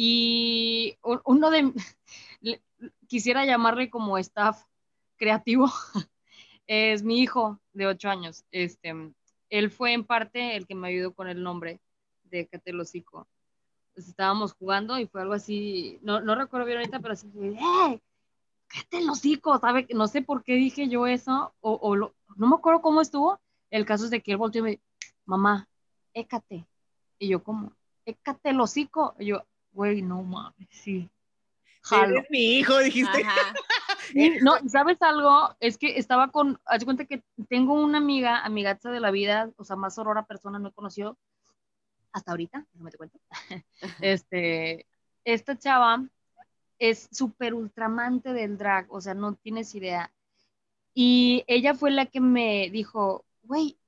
D: y uno de, (laughs) quisiera llamarle como staff creativo, (laughs) es mi hijo de 8 años. Este, él fue en parte el que me ayudó con el nombre de Catelocico. Pues estábamos jugando y fue algo así, no, no recuerdo bien ahorita, pero así, ¡eh! cállate el hocico, ¿sabe? No sé por qué dije yo eso, o, no me acuerdo cómo estuvo. El caso es de que él volteó y me dijo, mamá, écate. Y yo, ¿cómo? Écate el hocico. Y yo, güey, no mames, sí. Jalo.
A: Eres mi hijo, dijiste.
B: Ajá. (laughs)
D: Sí, no, ¿sabes algo? Es que estaba con, haz de cuenta que tengo una amiga, amigaza de la vida, o sea, más aurora persona no he conocido hasta ahorita, déjame te cuento. (laughs) Este, esta chava es súper ultramante del drag, o sea, no tienes idea. Y ella fue la que me dijo, güey,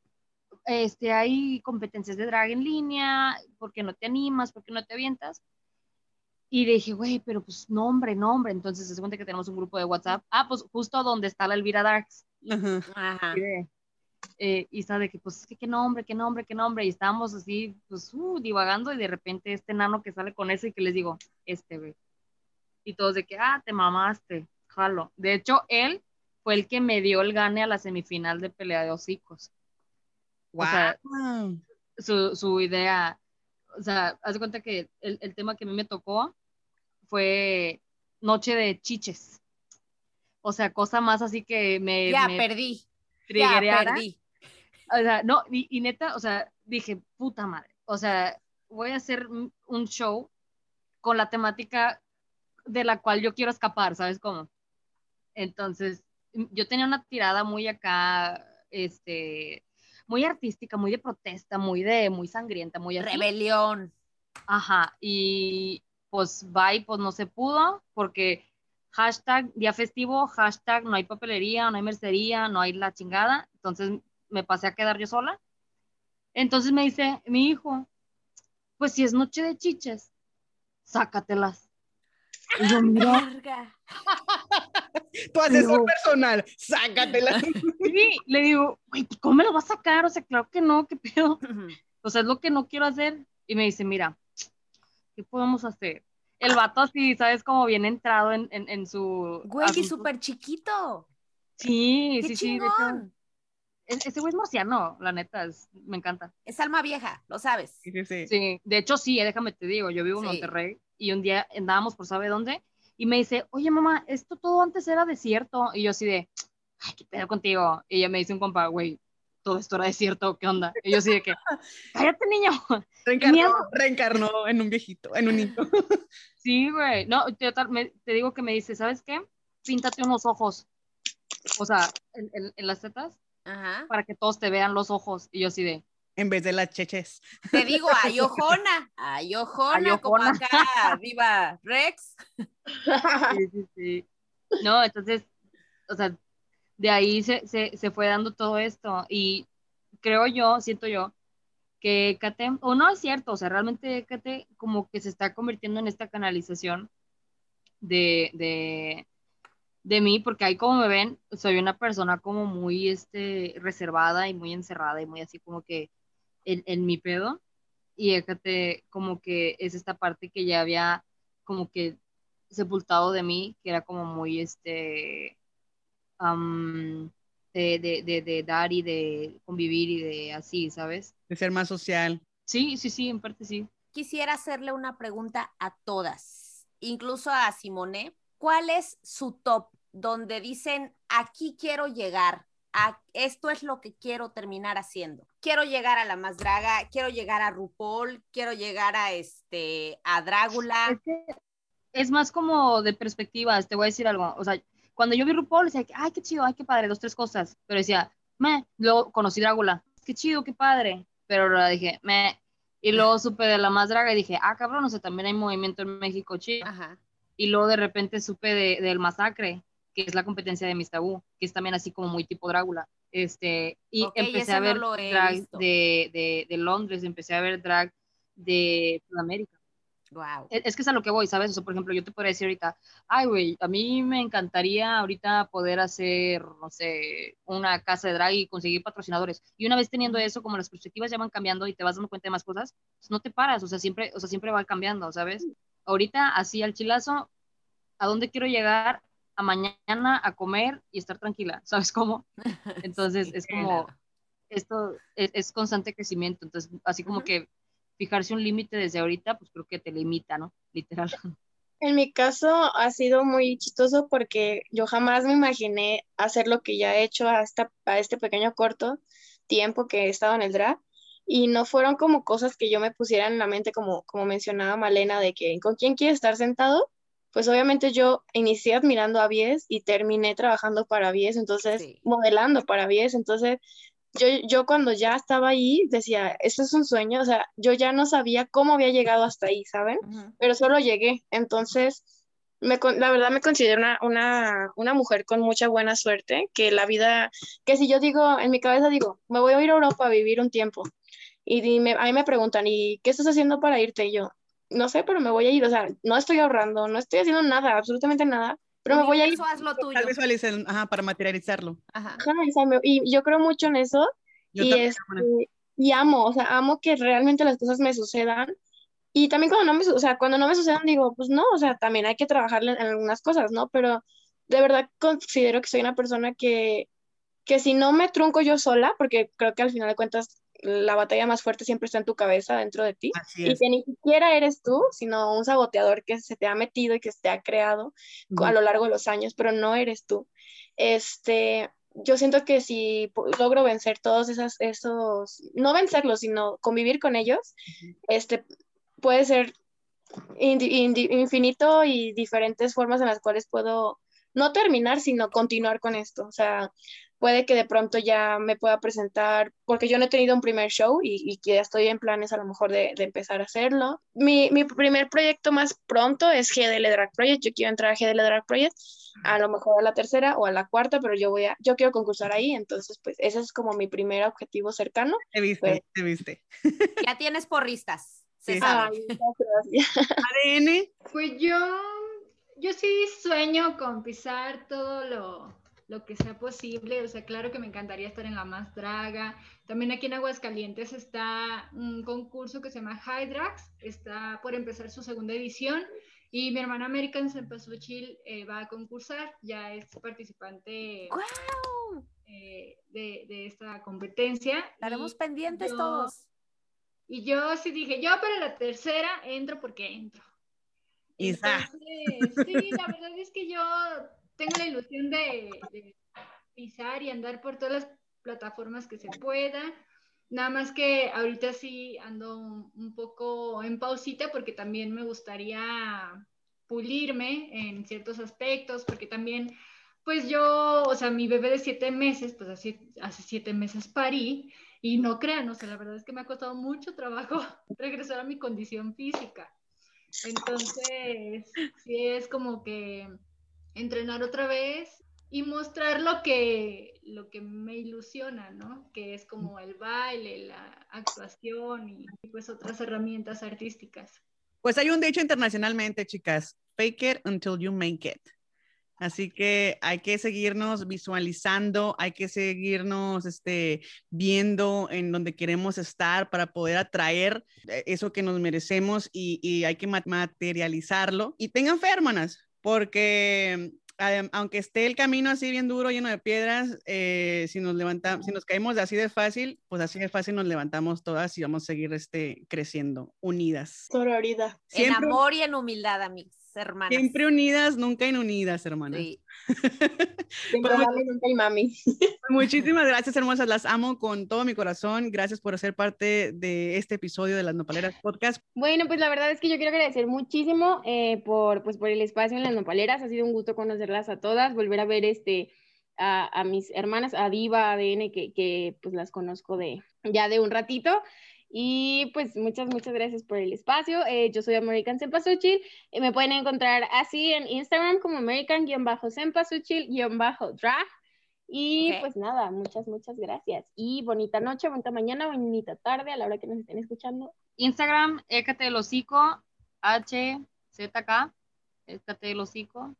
D: este, hay competencias de drag en línea, ¿por qué no te animas? ¿Por qué no te avientas? Y dije, güey, pero pues nombre, nombre. Entonces se cuenta que tenemos un grupo de WhatsApp. Ah, pues justo donde está la Elvira Darks.
A: Ajá.
B: Ajá.
D: Y, de- eh, y sabe que, pues, es que qué nombre, qué nombre, qué nombre. Y estábamos así, pues, uh, divagando. Y de repente este nano que sale con ese y que les digo, este, güey. Y todos de que, ah, te mamaste, jalo. De hecho, él fue el que me dio el gane a la semifinal de pelea de hocicos. O sea,
A: Wow.
D: su, su idea, o sea, haz de cuenta que el, el tema que a mí me tocó fue Noche de Chiches. O sea, cosa más así que me,
B: Ya
D: me
B: perdí. Ya perdí.
D: O sea, no, y, y neta, o sea, dije, puta madre. O sea, voy a hacer un show con la temática de la cual yo quiero escapar, ¿sabes cómo? Entonces, yo tenía una tirada muy acá, este, muy artística, muy de protesta, muy de, muy sangrienta, muy así.
B: Rebelión.
D: Ajá, y pues bye, pues no se pudo, porque hashtag día festivo, hashtag no hay papelería, no hay mercería, no hay la chingada, entonces me pasé a quedar yo sola. Entonces me dice mi hijo, pues si es noche de chiches, sácatelas. Y yo, mira. (laughs)
A: Tu asesor
D: Digo-
A: personal, sácatela. (laughs)
D: sí, le digo, güey, ¿cómo me lo vas a sacar? O sea, claro que no, qué pedo. O sea, es lo que no quiero hacer. Y me dice, mira, ¿qué podemos hacer? El vato así, ¿sabes? Como bien entrado en, en, en su...
B: Güey, y súper chiquito.
D: Sí,
B: Qué
D: sí, sí. de hecho,
B: chingón.
D: es- ese güey es marciano, la neta, es- me encanta.
B: Es alma vieja, lo sabes.
A: Sí, sí, sí.
D: Sí, de hecho sí, eh, déjame te digo, yo vivo en
B: Sí.
D: Monterrey y un día andábamos por sabe dónde y me dice, oye mamá, esto todo antes era desierto. Y yo así de, ay, qué pedo contigo. Y ella me dice un compa, güey, todo esto era desierto, ¿qué onda? Y yo así de que, (laughs) cállate niño.
A: Reencarnó, reencarnó en un viejito, en un niño. (laughs)
D: Sí, güey. No, te, me- te digo que me dice, ¿sabes qué? Píntate unos ojos. O sea, en, en- en las tetas,
B: Ajá.
D: para que todos te vean los ojos. Y yo así de,
A: En vez de las cheches.
B: Te digo, (laughs) ay, ojona. Ay, ojona,
D: Ay,
B: como acá, Diva Rex.
D: sí, sí, sí. No, entonces, o sea, de ahí se, se, se fue dando todo esto. Y creo yo, siento yo, que Kate, o no es cierto, o sea, realmente Kate como que se está convirtiendo en esta canalización de, de, de mí, porque ahí como me ven, soy una persona como muy este, reservada y muy encerrada y muy así como que en, en mi pedo. Y fíjate, como que es esta parte que ya había como que sepultado de mí, que era como muy este, de, de, de, de, dar y de convivir y de así, ¿sabes?
A: De ser más social.
D: Sí, sí, sí, en parte sí.
B: Quisiera hacerle una pregunta a todas, incluso a Simone. ¿Cuál es su top donde dicen, aquí quiero llegar, a, esto es lo que quiero terminar haciendo? Quiero llegar a la más draga, quiero llegar a RuPaul, quiero llegar a este, a Drácula.
D: Es, que es más como de perspectivas, te voy a decir algo, o sea, cuando yo vi RuPaul, decía, ay, qué chido, ay, qué padre, dos, tres cosas. Pero decía, me, luego conocí Drácula, qué chido, qué padre. Pero ahora dije, me. Y luego (laughs) supe de la más draga y dije, ah, cabrón, o sea, también hay movimiento en México chido. Ajá. Y luego de repente supe de, del masacre, que es la competencia de Miss Tabú, que es también así como muy tipo Drácula. Este, y empecé a ver drag de, de, de, Londres, empecé a ver drag de Sudamérica.
B: Wow.
D: Es, que es a lo que voy, ¿sabes? O sea, por ejemplo, yo te podría decir ahorita, ay, güey, a mí me encantaría ahorita poder hacer, no sé, una casa de drag y conseguir patrocinadores. Y una vez teniendo eso, como las perspectivas ya van cambiando y te vas dando cuenta de más cosas, pues no te paras, o sea, siempre, o sea, siempre va cambiando, ¿sabes? Ahorita, así al chilazo, ¿a dónde quiero llegar? A mañana a comer y estar tranquila, (laughs) ¿sabes cómo? (laughs) Entonces, es como, esto es, es, constante crecimiento, entonces, así como que fijarse un límite desde ahorita, pues creo que te limita, ¿no? Literal. (laughs)
F: En mi caso ha sido muy chistoso porque yo jamás me imaginé hacer lo que ya he hecho hasta a este pequeño corto tiempo que he estado en el drag y no fueron como cosas que yo me pusiera en la mente como, como mencionaba Malena de que con quién quiere estar sentado, pues obviamente yo inicié admirando a Vies y terminé trabajando para Vies, entonces modelando para Vies, entonces yo, yo cuando ya estaba ahí decía, esto es un sueño, o sea, yo ya no sabía cómo había llegado hasta ahí, ¿saben? Pero solo llegué, entonces, me, la verdad me considero una, una, una, mujer con mucha buena suerte, que la vida, que si yo digo, en mi cabeza digo, me voy a ir a Europa a vivir un tiempo, y dime, a mí me preguntan, ¿y qué estás haciendo para irte? Y yo, no sé, pero me voy a ir, o sea, no estoy ahorrando, no estoy haciendo nada, absolutamente nada, pero me voy a ir.
B: Hazlo tuyo.
A: Ajá, para materializarlo.
F: Ajá. y yo creo mucho en eso. y, este, y amo, o sea, amo que realmente las cosas me sucedan. Y también cuando no me, o sea, cuando no me sucedan, digo, pues no, o sea, también hay que trabajar en algunas cosas, ¿no? Pero de verdad considero que soy una persona que, que si no me trunco yo sola, porque creo que al final de cuentas la batalla más fuerte siempre está en tu cabeza, dentro de ti. Y que ni siquiera eres tú, sino un saboteador que se te ha metido y que se te ha creado a lo largo de los años, pero no eres tú. Este, yo siento que si logro vencer todos esas, esos, no vencerlos, sino convivir con ellos, este, puede ser infinito y diferentes formas en las cuales puedo no terminar, sino continuar con esto. O sea, puede que de pronto ya me pueda presentar, porque yo no he tenido un primer show y, que ya estoy en planes a lo mejor de, empezar a hacerlo. Mi, mi, primer proyecto más pronto es GDL Drag Project, yo quiero entrar a GDL Drag Project, a lo mejor a la tercera o a la cuarta, pero yo voy a, yo quiero concursar ahí, entonces pues ese es como mi primer objetivo cercano.
A: Te viste,
F: pues
A: te viste.
B: Ya tienes porristas. Se
F: sí. sabe.
A: ADN. (laughs)
C: Pues yo, yo sí sueño con pisar todo lo lo que sea posible. O sea, claro que me encantaría estar en la más draga. También aquí en Aguascalientes está un concurso que se llama Hydrax, está por empezar su segunda edición. Y mi hermana American Sempasuchil eh, va a concursar, ya es participante eh, de, de, esta competencia.
B: Estaremos pendientes todos.
C: Y yo sí dije, yo para la tercera entro porque entro. Entonces, sí, la verdad es que yo tengo la ilusión de, pisar y andar por todas las plataformas que se pueda. Nada más que ahorita sí ando un, poco en pausita porque también me gustaría pulirme en ciertos aspectos, porque también, pues yo, o sea, mi bebé de siete meses, pues hace, hace siete meses parí y no crean, o sea, la verdad es que me ha costado mucho trabajo (laughs) regresar a mi condición física. Entonces, sí es como que entrenar otra vez y mostrar lo que, lo que me ilusiona, ¿no? Que es como el baile, la actuación y pues otras herramientas artísticas.
A: Pues hay un dicho internacionalmente, chicas, fake it until you make it. Así que hay que seguirnos visualizando, hay que seguirnos este, viendo en donde queremos estar para poder atraer eh, eso que nos merecemos y, y hay que materializarlo. Y tengan fe, hermanas, porque aunque esté el camino así bien duro, lleno de piedras, eh, si nos levantamos, si nos caemos así de fácil, pues así de fácil nos levantamos todas y vamos a seguir este, creciendo, unidas.
F: Sororidad.
B: En amor y en humildad, amigos hermanas.
A: Siempre unidas, nunca inunidas, hermanas. Sí. (laughs)
F: Siempre mami, nunca hay mami.
A: Muchísimas gracias, hermosas. Las amo con todo mi corazón. Gracias por ser parte de este episodio de las Nopaleras Podcast.
E: Bueno, pues la verdad es que yo quiero agradecer muchísimo eh, por, pues, por el espacio en las Nopaleras. Ha sido un gusto conocerlas a todas, volver a ver este... A, a, mis hermanas, a Diva, ADN, que, que pues las conozco de ya de un ratito. Y pues muchas, muchas gracias por el espacio. Eh, yo soy American Sempasuchil. Eh, me pueden encontrar así en Instagram como American-Sempasuchil-Drag. Y pues nada, muchas, muchas gracias. Y bonita noche, bonita mañana, bonita tarde a la hora que nos estén escuchando.
D: Instagram, Écate el hocico, HZK, Écate el hocico.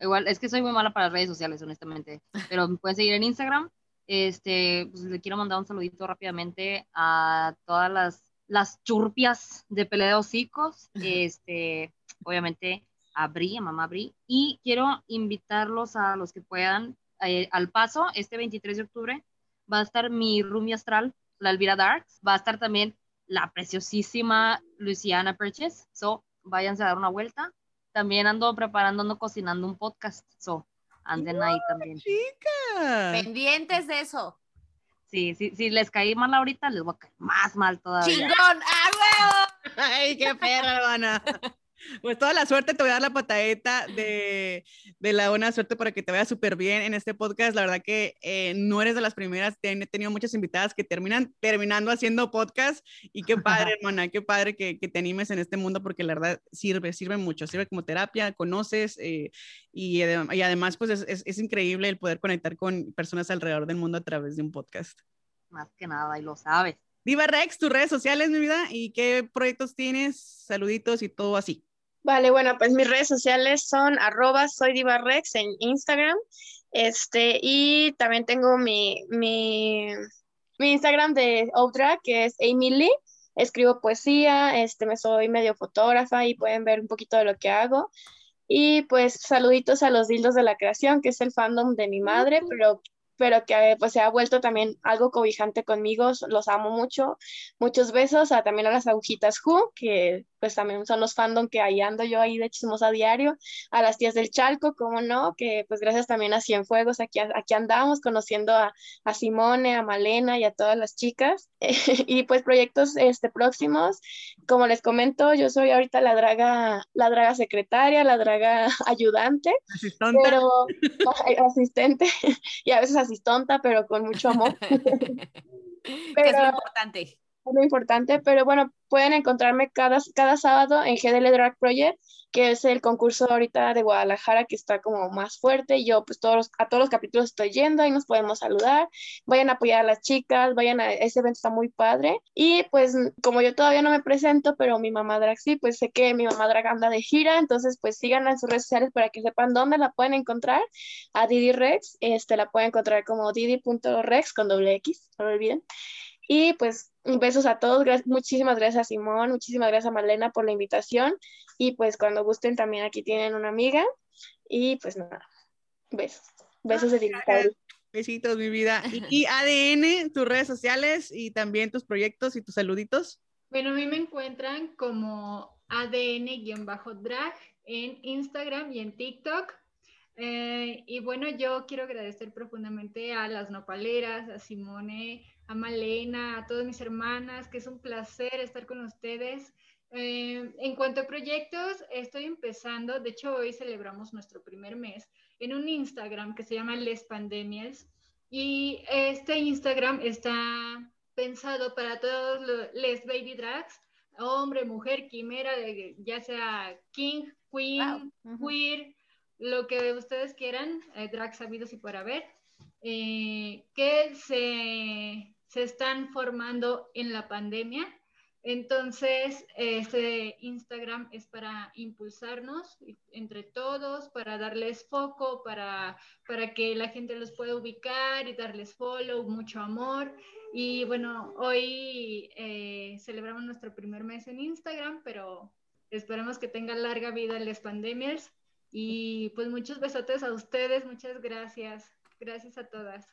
D: Igual, es que soy muy mala para las redes sociales, honestamente. Pero me pueden seguir en Instagram este, pues le quiero mandar un saludito rápidamente a todas las, las churpias de pelea de hocicos, este, obviamente a Bri, a mamá Bri, y quiero invitarlos a los que puedan eh, al paso, este 23 de octubre va a estar mi roomie astral, la Elvira Darks, va a estar también la preciosísima Luciana Purchase, so váyanse a dar una vuelta. También ando preparando, ando cocinando un podcast, so anden ahí también.
A: Chica.
B: Pendientes de eso.
D: Sí, sí, si les caí mal ahorita, les voy a caer más mal todavía.
B: ¡Chingón! ¡Ah, huevo! (laughs)
A: ¡Ay, qué perra, hermana! Pues toda la suerte, te voy a dar la patadeta de, de la buena suerte para que te vaya súper bien en este podcast. La verdad que eh, no eres de las primeras, he tenido muchas invitadas que terminan terminando haciendo podcast y qué padre, (laughs) hermana, qué padre que, que, te animes en este mundo porque la verdad sirve, sirve mucho, sirve como terapia, conoces eh, y, y, además pues es, es, es increíble el poder conectar con personas alrededor del mundo a través de un podcast.
D: Más que nada, y lo sabes.
A: Diva Rex, tus redes sociales, mi vida, y qué proyectos tienes, saluditos y todo así.
F: Vale, bueno, pues mis redes sociales son arroba soy divarrex en Instagram. Este, y también tengo mi, mi, mi Instagram de Outra, que es Amy Lee. Escribo poesía, este, me soy medio fotógrafa y pueden ver un poquito de lo que hago. Y pues saluditos a los dildos de la creación, que es el fandom de mi madre, pero pero que pues se ha vuelto también algo cobijante conmigo, los amo mucho, muchos besos, a, también a las agujitas Who, que pues también son los fandom que ahí ando yo ahí de chismosa diario, a las tías del Chalco, como no, que pues gracias también a Cienfuegos, aquí, aquí andamos conociendo a, a Simone, a Malena y a todas las chicas, (laughs) y pues proyectos este, próximos, como les comento, yo soy ahorita la draga, la draga secretaria, la draga (laughs) ayudante,
A: asistente.
F: pero (laughs) asistente, y a veces asistonta, pero con mucho amor.
B: pero, es lo importante
F: muy importante, pero bueno, pueden encontrarme cada, cada sábado en GDL Drag Project, que es el concurso ahorita de Guadalajara que está como más fuerte. Yo pues todos a todos los capítulos estoy yendo, y nos podemos saludar. Vayan a apoyar a las chicas, vayan a ese evento, está muy padre. Y pues como yo todavía no me presento, pero mi mamá drag sí, pues sé que mi mamá drag anda de gira, entonces pues síganla en sus redes sociales para que sepan dónde la pueden encontrar. A Didi Rex, este la pueden encontrar como didi.rex con doble X, no lo olviden. Y pues besos a todos, muchísimas gracias a Simón, muchísimas gracias a Marlena por la invitación y pues cuando gusten también aquí tienen una amiga y pues nada, besos, besos de digital.
A: Besitos, mi vida. Y (laughs) ADN, tus redes sociales y también tus proyectos y tus saluditos.
C: Bueno, a mí me encuentran como ADN-drag en Instagram y en TikTok. Eh, y bueno, yo quiero agradecer profundamente a las nopaleras, a Simone, a Malena, a todas mis hermanas, que es un placer estar con ustedes. Eh, en cuanto a proyectos, estoy empezando, de hecho hoy celebramos nuestro primer mes, en un Instagram que se llama Les Pandemias. Y este Instagram está pensado para todos los les baby drags, hombre, mujer, quimera, ya sea king, queen, queer, lo que ustedes quieran, eh, drag sabidos y para ver, eh, que se, se, están formando en la pandemia. Entonces, este Instagram es para impulsarnos entre todos, para darles foco, para, para que la gente los pueda ubicar y darles follow, mucho amor. Y bueno, hoy eh, celebramos nuestro primer mes en Instagram, pero esperemos que tenga larga vida las pandemias. Y pues muchos besotes a ustedes, muchas gracias. Gracias a todas.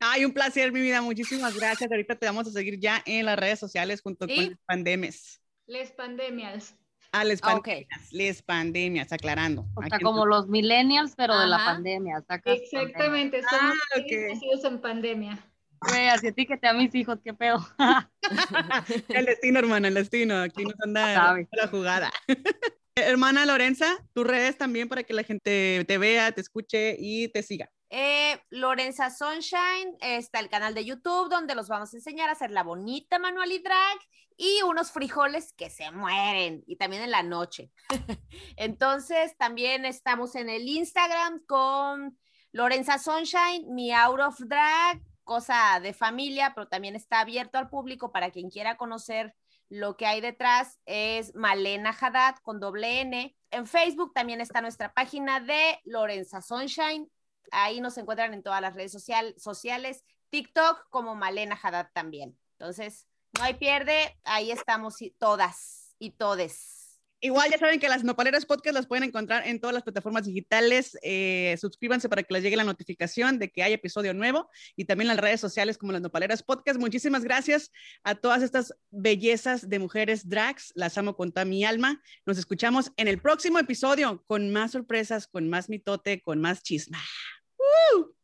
A: Ay, un placer, mi vida. Muchísimas gracias. Ahorita te vamos a seguir ya en las redes sociales junto con las pandemias.
C: Les pandemias.
A: Ah, les ah, pandemias, les pandemias, aclarando.
B: O sea, como los millennials, pero de la pandemia.
C: Exactamente, somos ah, nacidos en pandemia.
B: Güey, así a ti que te a mis hijos, qué pedo. (laughs)
A: el destino, hermana, el destino. Aquí nos anda (laughs) la jugada. (laughs) Hermana Lorenza, tus redes también para que la gente te vea, te escuche y te siga.
B: Eh, Lorenza Sunshine, está el canal de YouTube donde los vamos a enseñar a hacer la bonita manual y drag y unos frijoles que se mueren y también en la noche. (laughs) Entonces, también estamos en el Instagram con Lorenza Sunshine, mi out of drag, cosa de familia, pero también está abierto al público para quien quiera conocer lo que hay detrás. Es Malena Haddad con doble N. En Facebook también está nuestra página de Lorenza Sunshine Ahí nos encuentran en todas las redes sociales, TikTok como Malena Haddad también. Entonces, no hay pierde, ahí estamos todas y todes.
A: Igual ya saben que las Nopaleras Podcast las pueden encontrar en todas las plataformas digitales. Eh, suscríbanse para que les llegue la notificación de que hay episodio nuevo y también las redes sociales como las Nopaleras Podcast. Muchísimas gracias a todas estas bellezas de mujeres drags. Las amo con toda mi alma. Nos escuchamos en el próximo episodio con más sorpresas, con más mitote, con más chisma. Uh!